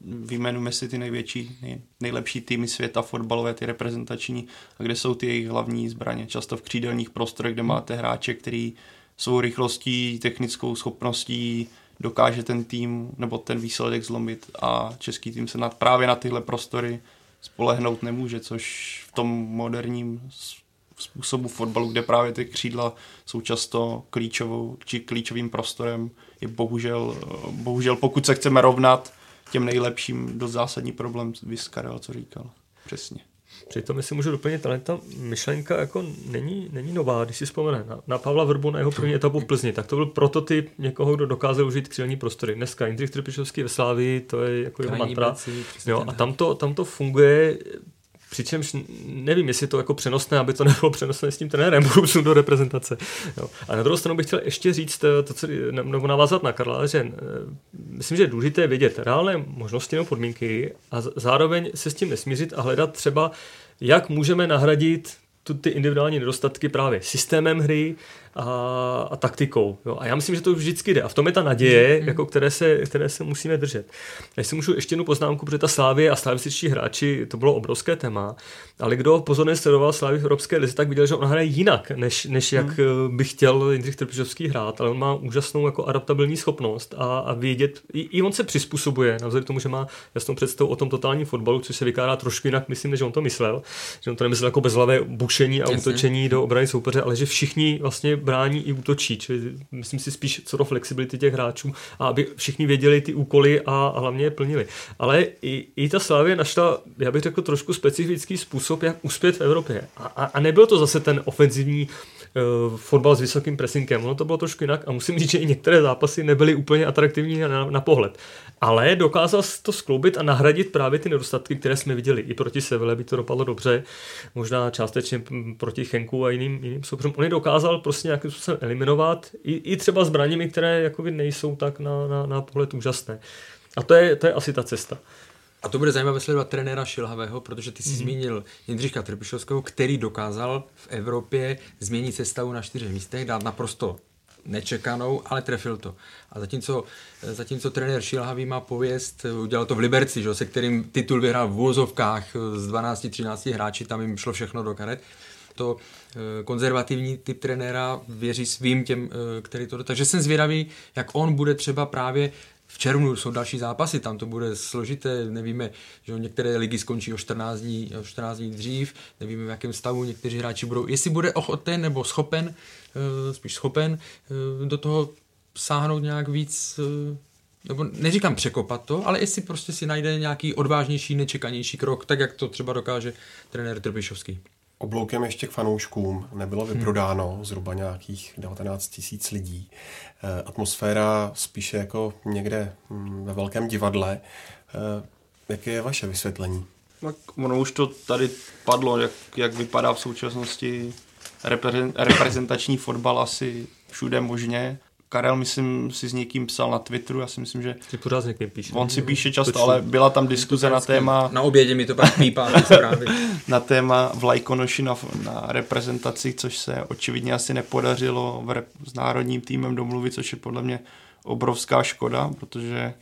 vyjmenujeme si ty největší, nej, nejlepší týmy světa fotbalové, ty reprezentační, a kde jsou ty jejich hlavní zbraně. Často v křídelních prostorech, kde máte hráče, který svou rychlostí, technickou schopností dokáže ten tým nebo ten výsledek zlomit a český tým se nad, právě na tyhle prostory spolehnout nemůže, což v tom moderním způsobu fotbalu, kde právě ty křídla jsou často klíčovou, či klíčovým prostorem, je bohužel, bohužel pokud se chceme rovnat těm nejlepším dost zásadní problém, vys Karel, co říkal. Přesně. Přitom, jestli můžu doplnit, ale ta myšlenka jako není, není nová. Když si vzpomene na, na Pavla Vrbu na jeho první etapu v Plzni, tak to byl prototyp někoho, kdo dokázal užít křídelní prostory. Dneska Jindřich Trpišovský ve Slávii, to je jako jeho mantra. jo, a tam to, tam to funguje Přičemž nevím, jestli to jako přenosné, aby to nebylo přenosné s tím trenérem budoucnu do reprezentace. Jo. A na druhou stranu bych chtěl ještě říct, eh, to, co, nebo navázat na Karla, že eh, myslím, že je důležité vědět reálné možnosti nebo podmínky a zároveň se s tím nesmířit a hledat třeba, jak můžeme nahradit ty individuální nedostatky právě systémem hry, a, a taktikou. Jo. A já myslím, že to vždycky jde. A v tom je ta naděje, mm. jako které, se, které se musíme držet. Já si můžu ještě jednu poznámku, protože ta Slávě a slavističtí hráči, to bylo obrovské téma, ale kdo pozorně sledoval Slávy v Evropské lize, tak viděl, že on hraje jinak, než, než jak mm. by chtěl Jindřich Trpišovský hrát, ale on má úžasnou jako adaptabilní schopnost a, a vědět, i, i on se přizpůsobuje, navzdory tomu, že má jasnou představu o tom totálním fotbalu, což se vykládá trošku jinak, myslím, než on to myslel, že on to nemyslel jako bezhlavé bušení a Jasně. útočení do obrany soupeře, ale že všichni vlastně brání i útočí, čili myslím si spíš co do flexibility těch hráčů a aby všichni věděli ty úkoly a, a hlavně je plnili. Ale i, i ta Slávě našla, já bych řekl, trošku specifický způsob, jak uspět v Evropě. A, a, a nebyl to zase ten ofenzivní uh, fotbal s vysokým pressingem. Ono to bylo trošku jinak a musím říct, že i některé zápasy nebyly úplně atraktivní na, na pohled. Ale dokázal to skloubit a nahradit právě ty nedostatky, které jsme viděli. I proti Seville by to dopadlo dobře, možná částečně proti Chenku a jiným, jiným soupeřům. On je dokázal prostě nějakým způsobem eliminovat i, i třeba zbraněmi, které jakoby nejsou tak na, na, na pohled úžasné. A to je, to je asi ta cesta. A to bude zajímavé sledovat trenéra Šilhavého, protože ty jsi mm-hmm. zmínil Jindřicha Trpišovského, který dokázal v Evropě změnit sestavu na čtyřech místech, dát naprosto nečekanou, ale trefil to. A zatímco, zatímco trenér Šilhavý má pověst, udělal to v Liberci, že, se kterým titul vyhrál v vůzovkách z 12-13 hráči, tam jim šlo všechno do karet, to eh, konzervativní typ trenéra věří svým těm, eh, který to... Takže jsem zvědavý, jak on bude třeba právě v červnu jsou další zápasy, tam to bude složité, nevíme, že některé ligy skončí o 14 dní, o 14 dní dřív, nevíme v jakém stavu někteří hráči budou, jestli bude ochoten nebo schopen, eh, spíš schopen do toho sáhnout nějak víc, nebo neříkám překopat to, ale jestli prostě si najde nějaký odvážnější, nečekanější krok, tak jak to třeba dokáže trenér Trpišovský. Obloukem ještě k fanouškům nebylo vyprodáno hmm. zhruba nějakých 19 tisíc lidí. Eh, atmosféra spíše jako někde hm, ve velkém divadle. Eh, jaké je vaše vysvětlení? Tak ono už to tady padlo, jak, jak vypadá v současnosti reprezentační fotbal asi všude možně. Karel, myslím, si s někým psal na Twitteru, já si myslím, že... Ty pořád s někým píše. On si píše často, ale byla tam diskuze na téma... Na obědě mi to pak pípá Na téma vlajkonoši na, na reprezentaci, což se očividně asi nepodařilo v rep, s národním týmem domluvit, což je podle mě obrovská škoda, protože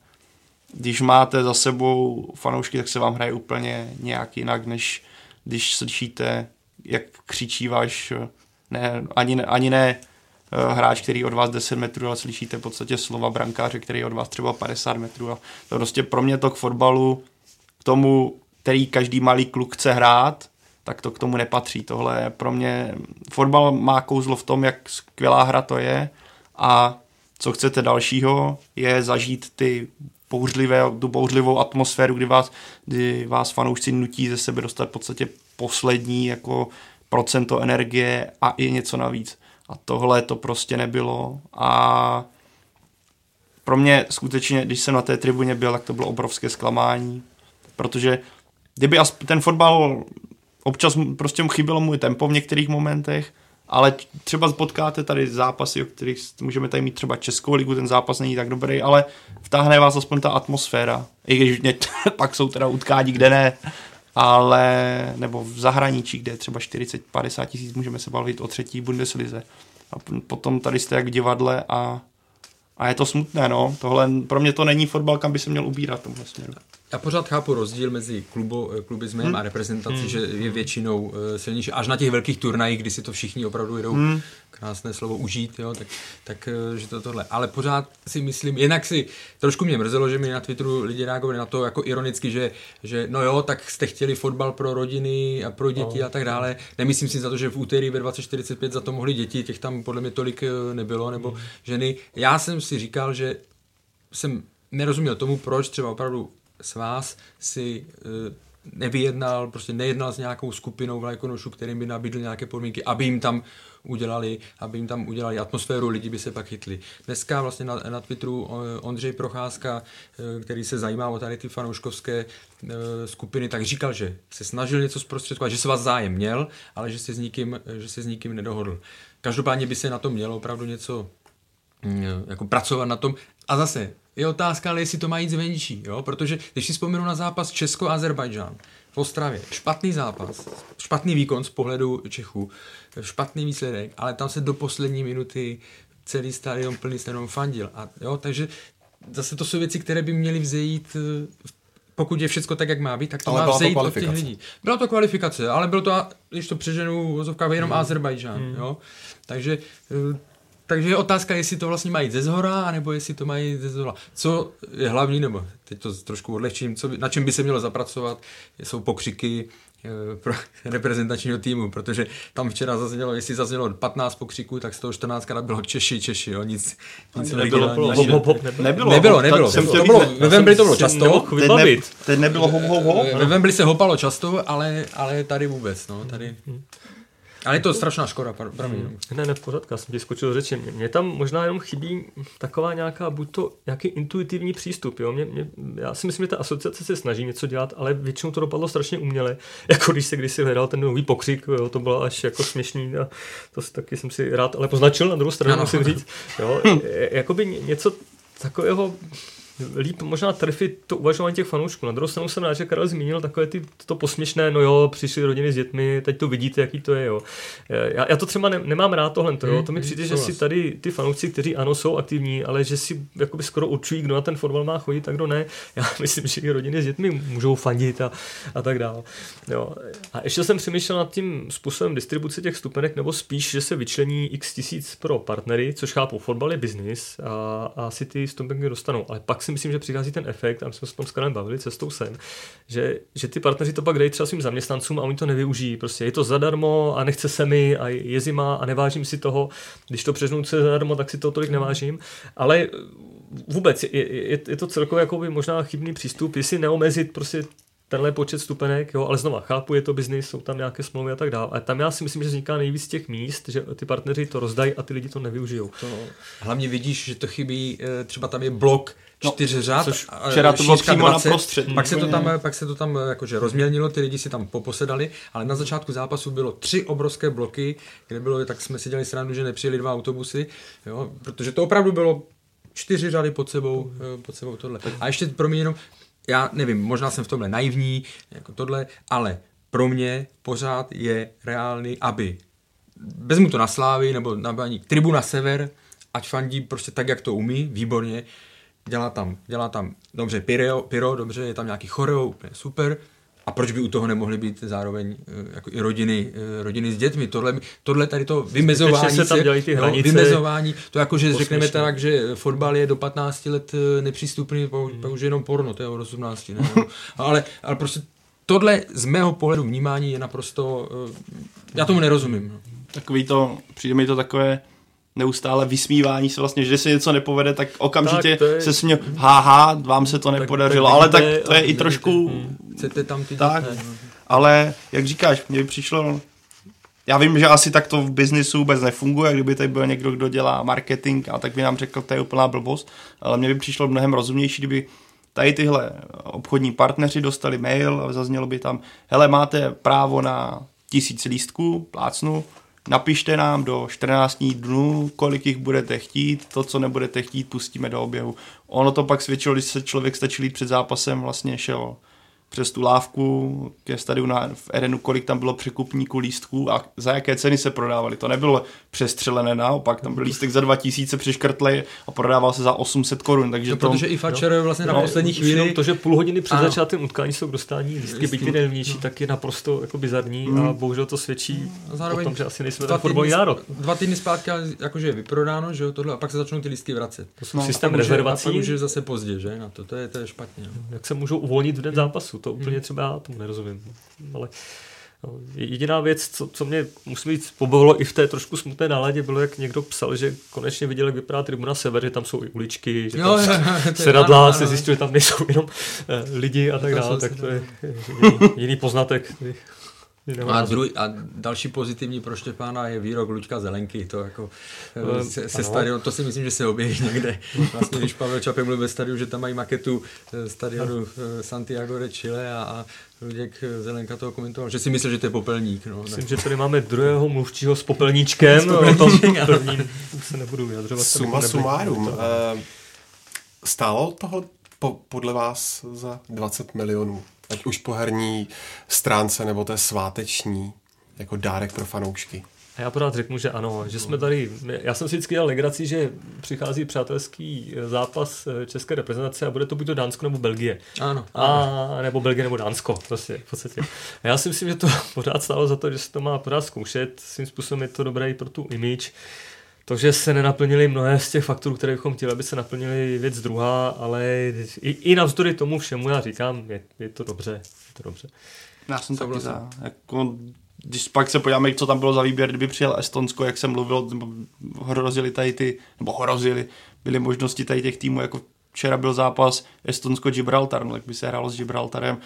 když máte za sebou fanoušky, tak se vám hraje úplně nějak jinak, než když slyšíte, jak křičí váš, ne, ani, ani ne hráč, který od vás 10 metrů, ale slyšíte v podstatě slova brankáře, který od vás třeba 50 metrů. A to prostě pro mě to k fotbalu, k tomu, který každý malý kluk chce hrát, tak to k tomu nepatří. Tohle je pro mě, fotbal má kouzlo v tom, jak skvělá hra to je a co chcete dalšího, je zažít ty bouřlivé, tu bouřlivou atmosféru, kdy vás, kdy vás fanoušci nutí ze sebe dostat v podstatě poslední jako procento energie a i něco navíc. A tohle to prostě nebylo. A pro mě skutečně, když jsem na té tribuně byl, tak to bylo obrovské zklamání, protože kdyby ten fotbal občas prostě mu chybělo můj tempo v některých momentech, ale třeba potkáte tady zápasy, o kterých můžeme tady mít třeba Českou ligu, ten zápas není tak dobrý, ale vtáhne vás aspoň ta atmosféra. I když mě, pak jsou teda utkání, kde ne, ale nebo v zahraničí, kde je třeba 40-50 tisíc, můžeme se bavit o třetí Bundeslize. A potom tady jste jak v divadle a, a je to smutné, no. Tohle, pro mě to není fotbal, kam by se měl ubírat tomhle směru. Já pořád chápu rozdíl mezi klubo, klubismem hmm. a reprezentací, hmm. že je většinou uh, silnější. Až na těch velkých turnajích, kdy si to všichni opravdu jdou hmm krásné slovo užít, jo, tak, tak eh, že to tohle. Ale pořád si myslím, jinak si trošku mě mrzelo, že mi na Twitteru lidi reagovali na to jako ironicky, že, že no jo, tak jste chtěli fotbal pro rodiny a pro děti no. a tak dále. Nemyslím si za to, že v úterý ve 2045 za to mohli děti, těch tam podle mě tolik eh, nebylo, nebo mm. ženy. Já jsem si říkal, že jsem nerozuměl tomu, proč třeba opravdu s vás si uh, nevyjednal, prostě nejednal s nějakou skupinou vlajkonošů, kterým by nabídl nějaké podmínky, aby jim tam udělali, aby jim tam udělali atmosféru, lidi by se pak chytli. Dneska vlastně na, na Twitteru eh, Ondřej Procházka, eh, který se zajímá o tady ty fanouškovské skupiny, tak říkal, že se snažil něco zprostředkovat, že se vás zájem měl, ale že se s nikým, že se s nikým nedohodl. Každopádně by se na to mělo opravdu něco mm, jako pracovat na tom. A zase je otázka, ale jestli to má jít zvenčí, jo? protože když si vzpomenu na zápas Česko-Azerbajdžán v Ostravě, špatný zápas, špatný výkon z pohledu Čechů, špatný výsledek, ale tam se do poslední minuty celý stadion plný stadion fandil. A, jo? Takže zase to jsou věci, které by měly vzejít pokud je všechno tak, jak má být, tak to ale má vzejít od těch lidí. Byla to kvalifikace, ale bylo to, když to přeženu, vozovka jenom hmm. Azerbajdžán. Hmm. Jo? Takže takže je otázka, jestli to vlastně mají ze zhora, nebo jestli to mají ze zhora. Co je hlavní, nebo teď to trošku odlehčím, co by, na čem by se mělo zapracovat, jsou pokřiky eh, pro reprezentačního týmu, protože tam včera zaznělo, jestli zaznělo 15 pokřiků, tak z toho 14 krát bylo Češi, Češi, jo, nic, nic nebylo, nebylo, hop, hop, hop, nebylo. Nebylo, nebylo, nebylo. Jsem to bylo, ve Wembley to bylo často. Teď, ne, teď nebylo hop, hop, hop. Ve Wembley se hopalo často, ale, ale tady vůbec, no, tady... Ale je to strašná škoda, pravý. Hmm. Ne, ne, v pořádku, já jsem ti skočil řeči. Mně tam možná jenom chybí taková nějaká, buď to nějaký intuitivní přístup, jo. Mě, mě, já si myslím, že ta asociace se snaží něco dělat, ale většinou to dopadlo strašně uměle. Jako když se kdysi hledal ten nový pokřik, jo, to bylo až jako směšný a to taky jsem si rád, ale poznačil na druhou stranu, ano. musím říct. Jo, jakoby něco takového líp možná trefit to uvažování těch fanoušků. Na druhou stranu jsem rád, že Karel zmínil takové ty, to posměšné, no jo, přišli rodiny s dětmi, teď to vidíte, jaký to je, jo. Já, já to třeba ne, nemám rád tohle, to, jo. to mi přijde, mm, že si tady ty fanoušci, kteří ano, jsou aktivní, ale že si jakoby skoro určují, kdo na ten fotbal má chodit a kdo ne. Já myslím, že i rodiny s dětmi můžou fandit a, a tak dále. Jo. A ještě jsem přemýšlel nad tím způsobem distribuce těch stupenek, nebo spíš, že se vyčlení x tisíc pro partnery, což chápu, fotbal je biznis a, a si ty stupenky dostanou. Ale pak si myslím, že přichází ten efekt, a my jsme se tom s Karem bavili cestou sem, že, že ty partneři to pak dají třeba svým zaměstnancům a oni to nevyužijí. Prostě je to zadarmo a nechce se mi a je zima a nevážím si toho. Když to přežnu je zadarmo, tak si to tolik nevážím. Ale vůbec je, je, je to celkově jako by možná chybný přístup, jestli neomezit prostě tenhle počet stupenek, jo, ale znova chápu, je to biznis, jsou tam nějaké smlouvy a tak dále. A tam já si myslím, že vzniká nejvíc těch míst, že ty partneři to rozdají a ty lidi to nevyužijou. To, hlavně vidíš, že to chybí, eh, třeba tam je blok čtyř řád, což včera to bylo přímo 20, na prostřed. Pak se to tam, pak se to tam jakože rozmělnilo, ty lidi si tam poposedali, ale na začátku zápasu bylo tři obrovské bloky, kde bylo, tak jsme si dělali srandu, že nepřijeli dva autobusy, jo, protože to opravdu bylo čtyři řady pod sebou, eh, pod sebou tohle. A ještě pro mě jenom, já nevím, možná jsem v tomhle naivní, jako tohle, ale pro mě pořád je reálný, aby vezmu to na Slávy nebo na baní, tribuna Sever, ať fandí prostě tak, jak to umí, výborně, dělá tam, dělá tam dobře pyro, pyro dobře, je tam nějaký choreo, úplně super, a proč by u toho nemohly být zároveň eh, jako i rodiny, eh, rodiny s dětmi? Tohle, tohle tady to vymezování se, tam dělají ty hranice. No, vymezování, to jako, že řekneme tak, že fotbal je do 15 let eh, nepřístupný, hmm. pak už jenom porno, to je od 18. Ne? ale, ale prostě tohle z mého pohledu vnímání je naprosto, já tomu nerozumím. Takový to, přijde mi to takové, neustále vysmívání se vlastně, že se něco nepovede, tak okamžitě tak je... se směl, haha, vám se to tak nepodařilo, ale tak to je i trošku... Chcete tam ty tak, ale jak říkáš, mně by přišlo, já vím, že asi tak to v biznisu vůbec nefunguje, kdyby tady byl někdo, kdo dělá marketing a tak by nám řekl, to je úplná blbost, ale mně by přišlo mnohem rozumnější, kdyby tady tyhle obchodní partneři dostali mail a zaznělo by tam, hele, máte právo na tisíc lístků, plácnu, Napište nám do 14 dnů, kolik jich budete chtít, to, co nebudete chtít, pustíme do oběhu. Ono to pak svědčilo, když se člověk stačil jít před zápasem, vlastně šel přes tu lávku ke stadiu na, v Edenu, kolik tam bylo překupníků lístků a za jaké ceny se prodávali. To nebylo přestřelené, naopak tam byl lístek za 2000 přeškrtlej a prodával se za 800 korun. Takže no, to, protože i Fatcher no, vlastně na no, poslední chvíli... To, že půl hodiny před začátkem utkání jsou k dostání lístky, byť nejlevnější, no. tak je naprosto jako bizarní mm. a bohužel to svědčí Zároveň o tom, že asi nejsme ten fotbalový národ. Dva týdny zpátky jakože je vyprodáno, že jo, tohle, a pak se začnou ty lístky vracet. To jsou no, systém rezervací. A už je zase pozdě, že? Na to, to je, to je špatně. No. Jak se můžou uvolnit v den zápasu, to úplně třeba tomu nerozumím. Ale No, jediná věc, co, co mě musím říct, pobavilo i v té trošku smutné náladě, bylo, jak někdo psal, že konečně viděl, jak vypadá tribuna Sever, že tam jsou i uličky, že tam jo, sedadla, se zjistil, že tam nejsou jenom uh, lidi a tak dále, tak to je jiný, jiný poznatek. A, druhý, a další pozitivní pro Štěpána je výrok Luďka Zelenky. To jako um, se, se stadion, to si myslím, že se objeví někde. Vlastně, když Pavel Čapek mluvil ve stadionu, že tam mají maketu eh, stadionu Santiago de Chile a, a Luděk Zelenka toho komentoval, že si myslel, že to je popelník. No, Myslím, že tady máme druhého mluvčího s popelníčkem. s popelníčkem. O tom prvním se nebudu vyjadřovat. Suma sumárum. Uh, stálo tohle po, podle vás za 20 milionů? Ať už po herní stránce nebo té sváteční, jako dárek pro fanoušky. A já pořád řeknu, že ano, že jsme tady, já jsem si vždycky dělal legraci, že přichází přátelský zápas české reprezentace a bude to buď to Dánsko nebo Belgie. Ano. A, nebo Belgie nebo Dánsko, prostě v podstatě. A já si myslím, že to pořád stálo za to, že se to má pořád zkoušet, svým způsobem je to dobré i pro tu image. To, že se nenaplnili mnohé z těch faktorů, které bychom chtěli, aby se naplnili věc druhá, ale i, i navzdory tomu všemu já říkám, je, je to dobře, je to dobře. Já jsem taky za, jako, když pak se podíváme, co tam bylo za výběr, kdyby přijel Estonsko, jak jsem mluvil, hrozili tady ty, nebo hrozili, byly možnosti tady těch týmů, jako včera byl zápas Estonsko-Gibraltar, no tak by se hrálo s Gibraltarem.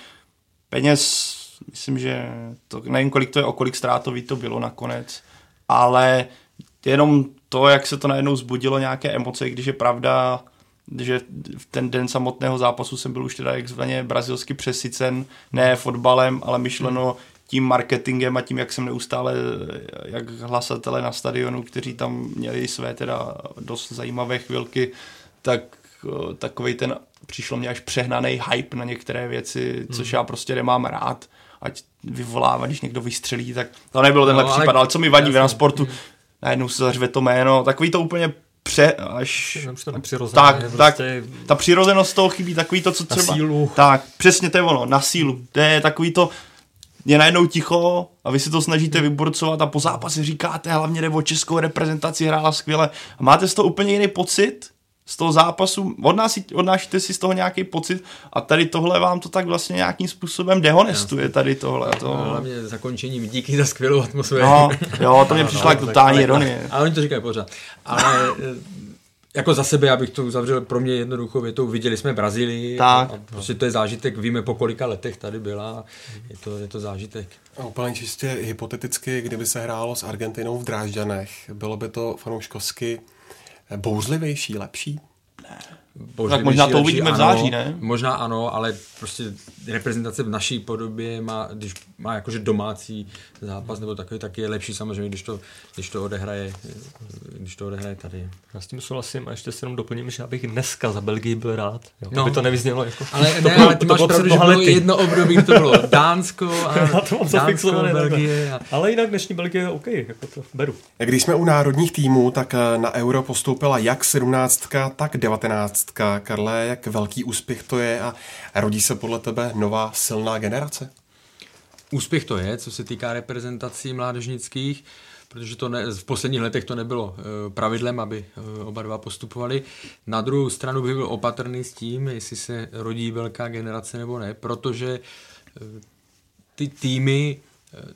Peněz, myslím, že to, nevím, kolik to je, o kolik ztrátový to bylo nakonec, ale jenom to, jak se to najednou zbudilo nějaké emoce, když je pravda, že v ten den samotného zápasu jsem byl už teda takzvaně brazilsky přesycen, ne fotbalem, ale myšleno tím marketingem a tím, jak jsem neustále, jak hlasatele na stadionu, kteří tam měli své teda dost zajímavé chvilky, tak takový ten přišlo mě až přehnaný hype na některé věci, což hmm. já prostě nemám rád ať vyvolává, když někdo vystřelí, tak to nebylo tenhle no, případ, ale co mi vadí na sportu, hmm najednou se zařve to jméno, takový to úplně pře, až... Tak, prostě... tak, ta přirozenost toho chybí, takový to, co třeba... Na sílu. Tak, přesně to je ono, na sílu. To je takový to, je najednou ticho a vy si to snažíte vyborcovat a po zápase říkáte, hlavně nebo českou reprezentaci hrála skvěle. A máte z toho úplně jiný pocit, z toho zápasu, odnáší, odnášíte si z toho nějaký pocit a tady tohle vám to tak vlastně nějakým způsobem dehonestuje tady tohle. To... No, hlavně zakončením díky za skvělou atmosféru. No, jo, to mě přišlo no, jako totální ironie. Ale oni to říkají pořád. Ale eh, jako za sebe, abych to uzavřel pro mě jednoduchou větou, viděli jsme Brazílii tak. a prostě to je zážitek, víme po kolika letech tady byla, je to, je to zážitek. A úplně čistě hypoteticky, kdyby se hrálo s Argentinou v Drážďanech, bylo by to fanouškovsky bouřlivější, lepší? Ne. Tak možná to uvidíme v září, ne? Možná ano, ale prostě reprezentace v naší podobě má, když má jakože domácí zápas nebo takový, tak je lepší samozřejmě, když to, když to odehraje, když to odehraje tady. Já s tím souhlasím a ještě se jenom doplním, že abych dneska za Belgii byl rád. Jo, no. Aby to nevyznělo jako... Ale, to ne, bylo, ale ty to máš pravdu, že bylo jedno období, to bylo Dánsko a to Dánsko, Belgie. A... Ale jinak dnešní Belgie je OK, jako to beru. Když jsme u národních týmů, tak eh, na Euro postoupila jak 17, tak 19. Karle, jak velký úspěch to je a rodí se podle tebe nová silná generace? Úspěch to je, co se týká reprezentací mládežnických, protože to ne, v posledních letech to nebylo e, pravidlem, aby e, oba dva postupovali. Na druhou stranu bych byl opatrný s tím, jestli se rodí velká generace nebo ne, protože e, ty týmy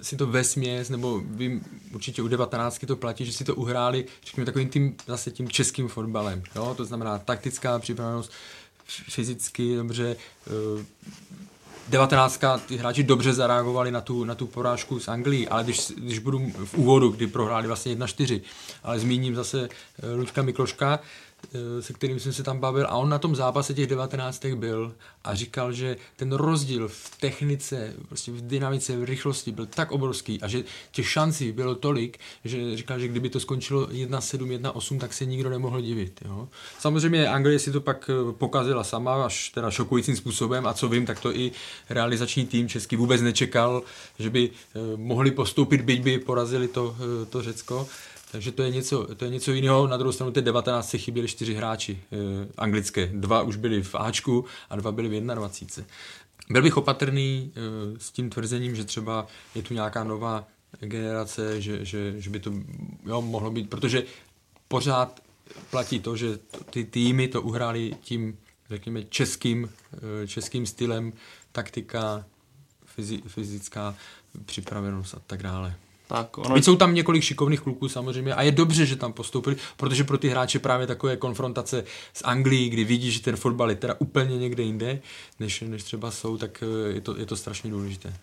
si to vesměs, nebo vím, určitě u 19 to platí, že si to uhráli, řekněme, takovým tím, zase tím českým fotbalem. Jo? To znamená taktická připravenost, fyzicky dobře, 19. ty hráči dobře zareagovali na tu, na tu porážku s Anglií, ale když, když budu v úvodu, kdy prohráli vlastně 1-4, ale zmíním zase eh, Luďka Mikloška, Eh, se kterým jsem se tam bavil a on na tom zápase těch 19. byl a říkal, že ten rozdíl v technice, prostě v dynamice, v rychlosti byl tak obrovský a že těch šancí bylo tolik, že říkal, že kdyby to skončilo 1-7, 1-8, tak se nikdo nemohl divit. Jo. Samozřejmě Anglie si to pak eh, pokazila sama, až teda šokujícím způsobem a co vím, tak to i realizační tým český vůbec nečekal, že by eh, mohli postoupit, byť by porazili to, to Řecko. Takže to je něco, to je něco jiného. Na druhou stranu té 19 se chyběli čtyři hráči e, anglické. Dva už byli v Ačku a dva byli v 21. Byl bych opatrný e, s tím tvrzením, že třeba je tu nějaká nová generace, že, že, že by to jo, mohlo být, protože pořád platí to, že ty týmy to uhráli tím, řekněme, českým, e, českým stylem, taktika, fyzi, fyzická připravenost a tak dále. Tak, ono... jsou tam několik šikovných kluků samozřejmě a je dobře, že tam postoupili, protože pro ty hráče právě takové konfrontace s Anglií, kdy vidí, že ten fotbal je teda úplně někde jinde, než, než třeba jsou, tak eh, je to, je to strašně důležité.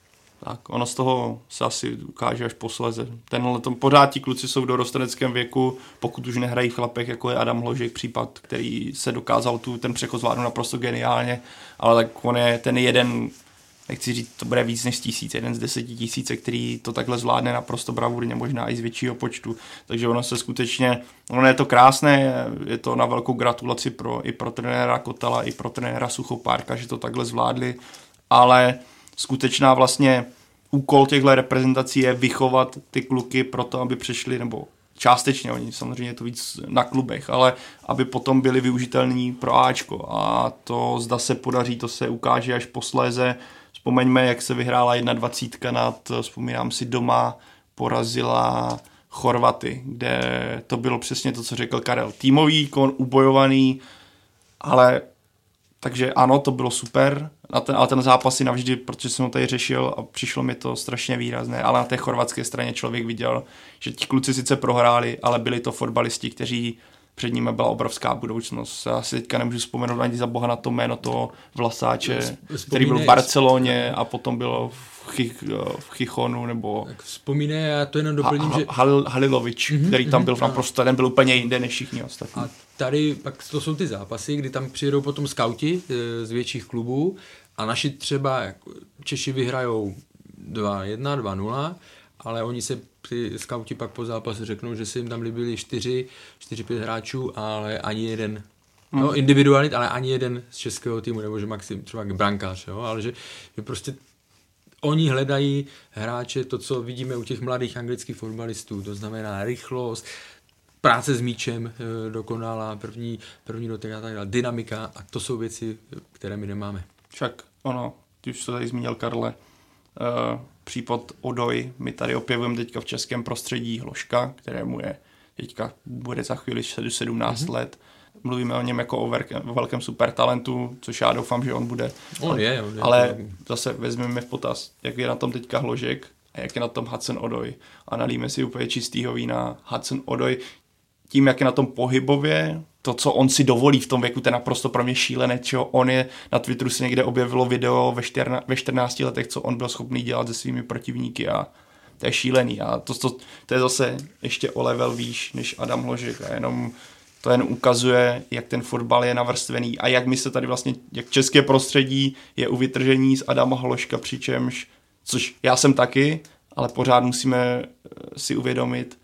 Tak, ono z toho se asi ukáže až posleze. Tenhle tom, pořád ti kluci jsou v dorosteneckém věku, pokud už nehrají v chlapech, jako je Adam Hložek případ, který se dokázal tu, ten přechod zvládnout naprosto geniálně, ale tak on je ten jeden nechci říct, to bude víc než tisíc, jeden z deseti tisíce, který to takhle zvládne naprosto bravurně, možná i z většího počtu. Takže ono se skutečně, ono je to krásné, je to na velkou gratulaci pro, i pro trenéra Kotala, i pro trenéra Suchopárka, že to takhle zvládli, ale skutečná vlastně úkol těchto reprezentací je vychovat ty kluky pro to, aby přešli, nebo částečně, oni samozřejmě to víc na klubech, ale aby potom byli využitelní pro Ačko. A to zda se podaří, to se ukáže až posléze, Vzpomeňme, jak se vyhrála 21 nad, vzpomínám si doma, porazila Chorvaty, kde to bylo přesně to, co řekl Karel. Týmový kon, ubojovaný, ale takže ano, to bylo super, na ten, ale ten zápas si navždy, protože jsem ho tady řešil a přišlo mi to strašně výrazné, ale na té chorvatské straně člověk viděl, že ti kluci sice prohráli, ale byli to fotbalisti, kteří před nimi byla obrovská budoucnost. Já si teďka nemůžu vzpomenout ani za boha na to jméno toho vlasáče, Vzpomínej, který byl v Barceloně a potom bylo v, Chich, v Chichonu nebo... Tak vzpomínej, já to jenom doplním, ha, že... Halil, Halilovič, mm-hmm, který tam byl mm-hmm, naprosto, ten byl úplně jinde než všichni ostatní. A tady pak to jsou ty zápasy, kdy tam přijedou potom skauti e, z větších klubů a naši třeba Češi vyhrajou 2-1, 2-0 ale oni se ty skauti pak po zápase řeknou, že se jim tam líbili 4, 4-5 hráčů, ale ani jeden No, hmm. individualit, ale ani jeden z českého týmu, nebo že maxim třeba brankář, jo, ale že, že prostě oni hledají hráče, to, co vidíme u těch mladých anglických fotbalistů, to znamená rychlost, práce s míčem e, dokonalá, první, první dotek a tak dále, dynamika a to jsou věci, které my nemáme. Však ono, ty už to tady zmínil Karle, uh, případ Odoj. My tady objevujeme teďka v českém prostředí Hloška, kterému je teďka bude za chvíli 17 mm-hmm. let. Mluvíme o něm jako o, velkém, o velkém supertalentu, což já doufám, že on bude. On je, on je. Ale zase vezmeme v potaz, jak je na tom teďka Hložek a jak je na tom Hudson Odoj. A nalíme si úplně čistýho vína. Hudson Odoj tím, jak je na tom pohybově, to, co on si dovolí v tom věku, to je naprosto pro mě šílené, čeho on je, na Twitteru si někde objevilo video ve, štěrna, ve 14 letech, co on byl schopný dělat se svými protivníky a to je šílený. A to, to, to je zase ještě o level výš než Adam Hložek a jenom to jen ukazuje, jak ten fotbal je navrstvený a jak my se tady vlastně, jak české prostředí je u vytržení z Adama Hloška, přičemž, což já jsem taky, ale pořád musíme eh, si uvědomit,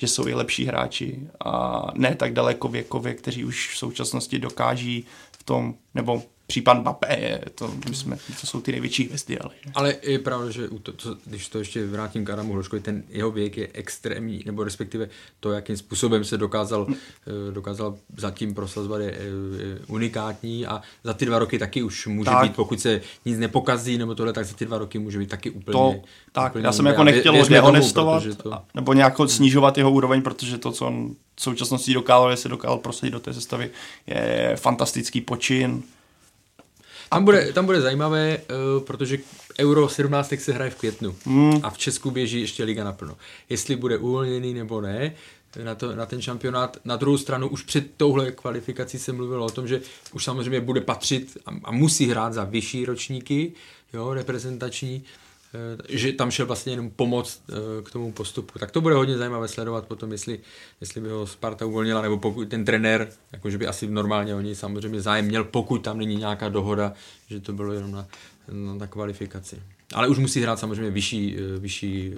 že jsou i lepší hráči a ne tak daleko věkově, kteří už v současnosti dokáží v tom, nebo případ Mbappé je, to, my jsme, to jsou ty největší hvězdy. Ale, ale je pravda, že to, to, když to ještě vrátím k Adamu Hloškovi, ten jeho věk je extrémní, nebo respektive to, jakým způsobem se dokázal, hmm. dokázal zatím prosazovat, je, je unikátní a za ty dva roky taky už může tak. být, pokud se nic nepokazí nebo tohle, tak za ty dva roky může být taky úplně. To, tak, úplně já jsem jako nechtěl dehonestovat to... nebo nějak snižovat jeho úroveň, protože to, co on v současnosti dokázal, se dokázal prosadit do té sestavy, je fantastický počin tam bude, tam bude zajímavé, uh, protože Euro 17 se hraje v květnu mm. a v Česku běží ještě liga naplno. Jestli bude uvolněný nebo ne, na, to, na ten šampionát. Na druhou stranu už před touhle kvalifikací se mluvilo o tom, že už samozřejmě bude patřit a, a musí hrát za vyšší ročníky, jo, reprezentační, Eh, že tam šel vlastně jenom pomoct eh, k tomu postupu. Tak to bude hodně zajímavé sledovat potom, jestli, jestli by ho Sparta uvolnila, nebo pokud ten trenér, jakože by asi normálně oni samozřejmě zájem měl, pokud tam není nějaká dohoda, že to bylo jenom na, na kvalifikaci. Ale už musí hrát samozřejmě vyšší, eh, vyšší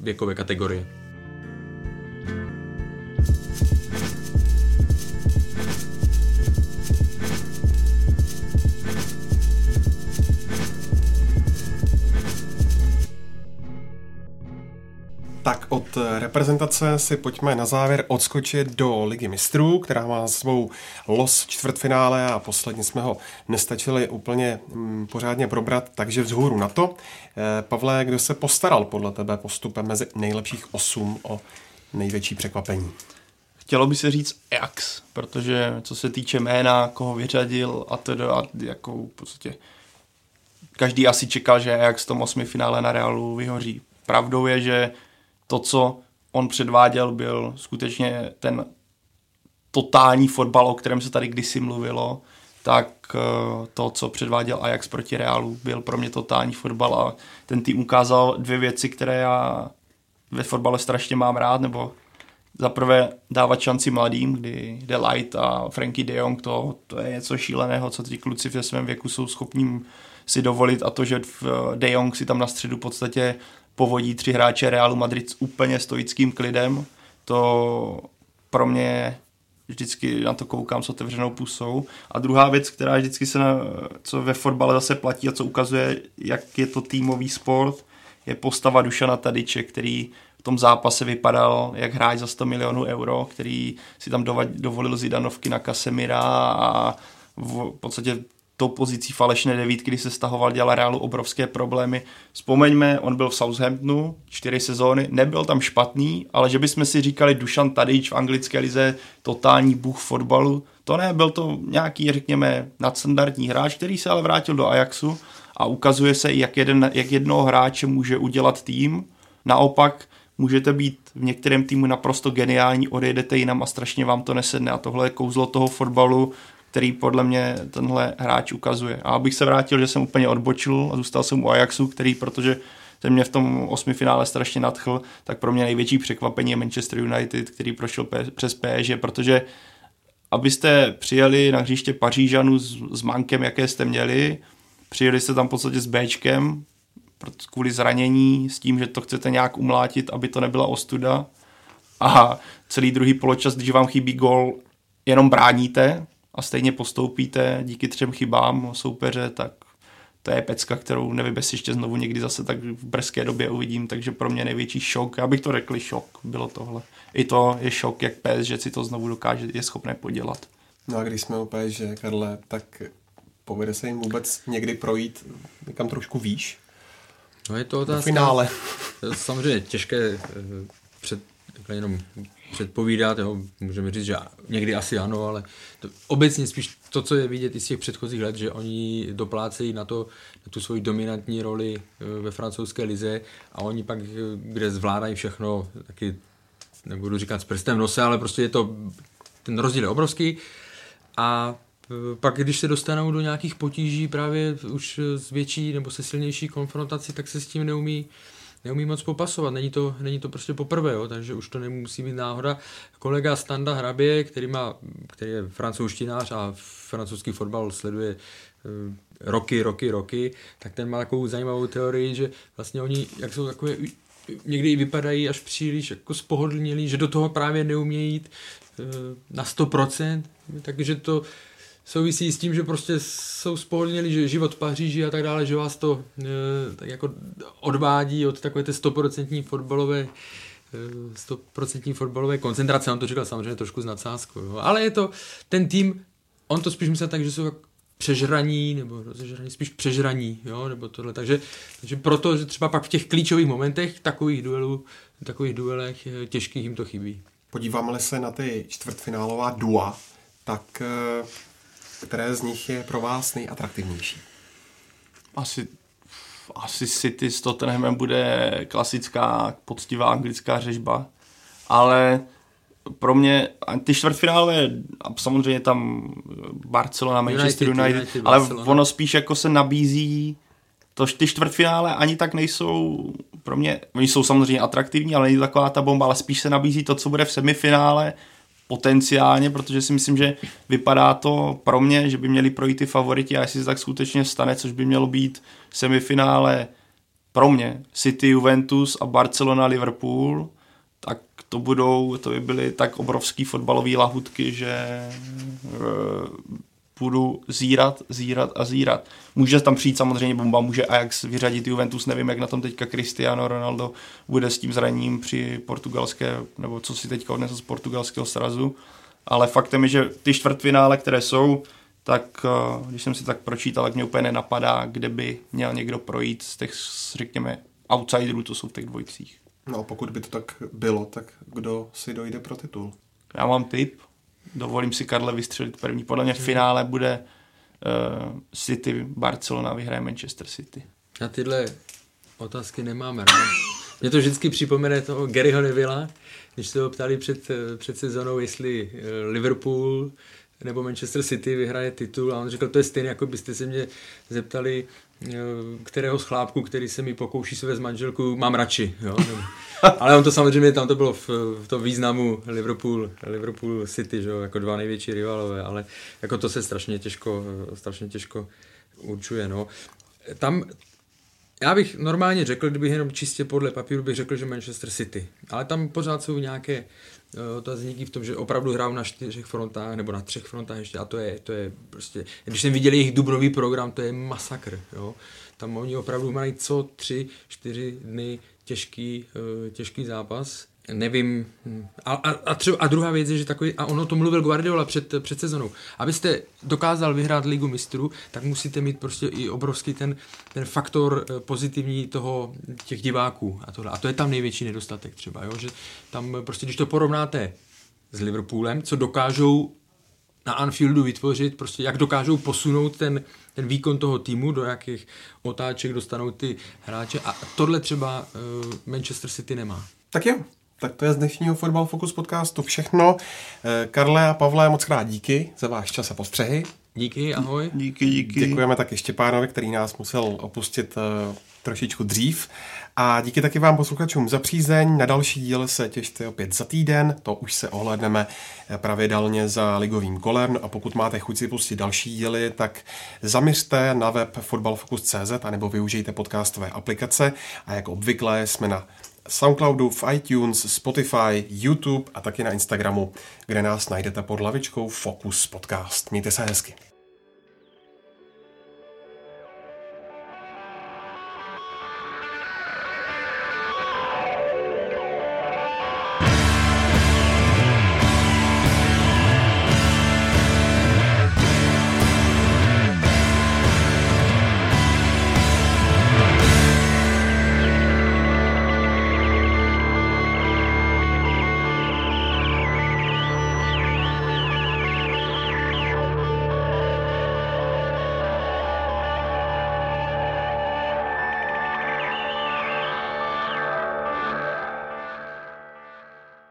věkové kategorie. Tak od reprezentace si pojďme na závěr odskočit do Ligy mistrů, která má svou los čtvrtfinále a posledně jsme ho nestačili úplně mm, pořádně probrat, takže vzhůru na to. Eh, Pavle, kdo se postaral podle tebe postupem mezi nejlepších osm o největší překvapení? Chtělo by se říct Ajax, protože co se týče jména, koho vyřadil a teda jako v podstatě každý asi čekal, že jak z tom osmi finále na Realu vyhoří. Pravdou je, že to, co on předváděl, byl skutečně ten totální fotbal, o kterém se tady kdysi mluvilo, tak eh, to, co předváděl Ajax proti Realu, byl pro mě totální fotbal. A ten tým ukázal dvě věci, které já ve fotbale strašně mám rád, nebo za prvé dávat šanci mladým, kdy De Light a Frankie de Jong, to, to je něco šíleného, co ti kluci ve svém věku jsou schopní si dovolit. A to, že De Jong si tam na středu v podstatě povodí tři hráče Realu Madrid s úplně stoickým klidem, to pro mě vždycky na to koukám s otevřenou pusou. A druhá věc, která vždycky se, na, co ve fotbale zase platí a co ukazuje, jak je to týmový sport, je postava Dušana Tadiče, který v tom zápase vypadal jak hráč za 100 milionů euro, který si tam dovolil Zidanovky na Kasemira a v podstatě tou pozicí falešné devítky, kdy se stahoval, dělal Realu obrovské problémy. Vzpomeňme, on byl v Southamptonu čtyři sezóny, nebyl tam špatný, ale že bychom si říkali Dušan Tadič v anglické lize, totální bůh fotbalu, to ne, byl to nějaký, řekněme, nadstandardní hráč, který se ale vrátil do Ajaxu a ukazuje se, jak, jeden, jak jednoho hráče může udělat tým. Naopak můžete být v některém týmu naprosto geniální, odejdete jinam a strašně vám to nesedne. A tohle je kouzlo toho fotbalu, který podle mě tenhle hráč ukazuje. A abych se vrátil, že jsem úplně odbočil a zůstal jsem u Ajaxu, který, protože ten mě v tom osmi finále strašně nadchl, tak pro mě největší překvapení je Manchester United, který prošel přes PSG, protože abyste přijeli na hřiště Pařížanu s, s mankem, jaké jste měli, přijeli jste tam v podstatě s Bčkem, kvůli zranění, s tím, že to chcete nějak umlátit, aby to nebyla ostuda. A celý druhý poločas, když vám chybí gol, jenom bráníte, a stejně postoupíte díky třem chybám soupeře, tak to je pecka, kterou nevím, jestli ještě znovu někdy zase tak v brzké době uvidím, takže pro mě největší šok, já bych to řekl šok, bylo tohle. I to je šok, jak PS, že si to znovu dokáže, je schopné podělat. No a když jsme u PSG, Karle, tak povede se jim vůbec někdy projít někam trošku výš? No je to otázka. V finále. Samozřejmě těžké eh, před, jenom předpovídat, jo, můžeme říct, že někdy asi ano, ale to, obecně spíš to, co je vidět i z těch předchozích let, že oni doplácejí na, to, na tu svoji dominantní roli e, ve francouzské lize a oni pak, e, kde zvládají všechno, taky nebudu říkat s prstem nose, ale prostě je to, ten rozdíl je obrovský. A e, pak, když se dostanou do nějakých potíží právě už s větší nebo se silnější konfrontací, tak se s tím neumí, neumí moc popasovat, není to, není to prostě poprvé, jo, takže už to nemusí být náhoda. Kolega Standa Hrabě, který, má, který je francouzštinář a francouzský fotbal sleduje uh, roky, roky, roky, tak ten má takovou zajímavou teorii, že vlastně oni, jak jsou takové, někdy vypadají až příliš jako spohodlnělí, že do toho právě neumějí jít uh, na 100%, takže to souvisí s tím, že prostě jsou spohodlněli, že život Paříži a tak dále, že vás to e, tak jako odvádí od takové té stoprocentní fotbalové e, stoprocentní fotbalové koncentrace, on to říkal samozřejmě trošku s nadsázkou, jo. ale je to ten tým, on to spíš myslel tak, že jsou přežraní, nebo rozežraní, spíš přežraní, jo, nebo tohle, takže, takže proto, že třeba pak v těch klíčových momentech takových duelů, takových duelech e, těžkých jim to chybí. Podíváme se na ty čtvrtfinálová dua, tak které z nich je pro vás nejatraktivnější? Asi, asi City s Tottenhamem bude klasická, poctivá anglická řežba, ale pro mě ty čtvrtfinálové, a samozřejmě tam Barcelona, Manchester United, United, United ale Barcelona. ono spíš jako se nabízí to, ty čtvrtfinále ani tak nejsou pro mě, oni jsou samozřejmě atraktivní, ale není to taková ta bomba, ale spíš se nabízí to, co bude v semifinále, potenciálně, protože si myslím, že vypadá to pro mě, že by měli projít ty favoriti a jestli se tak skutečně stane, což by mělo být semifinále pro mě City, Juventus a Barcelona, Liverpool, tak to budou, to by byly tak obrovský fotbalové lahutky, že budu zírat, zírat a zírat. Může tam přijít samozřejmě bomba, může Ajax vyřadit Juventus, nevím, jak na tom teďka Cristiano Ronaldo bude s tím zraněním při portugalské, nebo co si teďka odnesl z portugalského srazu, ale faktem je, že ty čtvrtfinále, které jsou, tak eh, když jsem si tak pročítal, tak mě úplně nenapadá, kde by měl někdo projít z těch, řekněme, outsiderů, to jsou v těch dvojicích. No a pokud by to tak bylo, tak kdo si dojde pro titul? Já mám tip, dovolím si Karle vystřelit první. Podle mě v finále bude uh, City, Barcelona vyhraje Manchester City. Na tyhle otázky nemáme rád. Mě to vždycky připomene toho Garyho Nevilla, když se ho ptali před, před sezónou, jestli Liverpool nebo Manchester City vyhraje titul a on říkal, to je stejné, jako byste se mě zeptali, eh, kterého z chlápku, který se mi pokouší své z manželku, mám radši. Jo? Ale on to samozřejmě, tam to bylo v, v tom významu Liverpool, Liverpool City, že? jako dva největší rivalové, ale jako to se strašně těžko, strašně těžko určuje. No. Tam já bych normálně řekl, kdybych jenom čistě podle papíru bych řekl, že Manchester City. Ale tam pořád jsou nějaké otazníky v tom, že opravdu hrál na čtyřech frontách nebo na třech frontách ještě a to je, to je prostě, když jsem viděl jejich dubnový program, to je masakr, jo. Tam oni opravdu mají co tři, čtyři dny těžký, eh, těžký zápas nevím. A, a, a, třeba, a druhá věc je, že takový, a ono to mluvil Guardiola před, před sezonou, abyste dokázal vyhrát ligu mistrů, tak musíte mít prostě i obrovský ten, ten faktor eh, pozitivní toho, těch diváků a tohle. A to je tam největší nedostatek třeba, jo? že tam prostě, když to porovnáte s Liverpoolem, co dokážou na Anfieldu vytvořit, prostě jak dokážou posunout ten, ten výkon toho týmu, do jakých otáček dostanou ty hráče a tohle třeba uh, Manchester City nemá. Tak jo, tak to je z dnešního Football Focus podcastu všechno. Eh, Karle a Pavle, moc krát díky za váš čas a postřehy. Díky, ahoj. Díky, díky. Děkujeme taky Štěpánovi, který nás musel opustit uh, trošičku dřív. A díky taky vám posluchačům za přízeň. Na další díl se těšte opět za týden. To už se ohledneme eh, pravidelně za ligovým kolem. A pokud máte chuť si pustit další díly, tak zaměřte na web fotbalfocus.cz a nebo využijte podcastové aplikace. A jako obvykle jsme na Soundcloudu, v iTunes, Spotify, YouTube a taky na Instagramu, kde nás najdete pod lavičkou Focus Podcast. Mějte se hezky.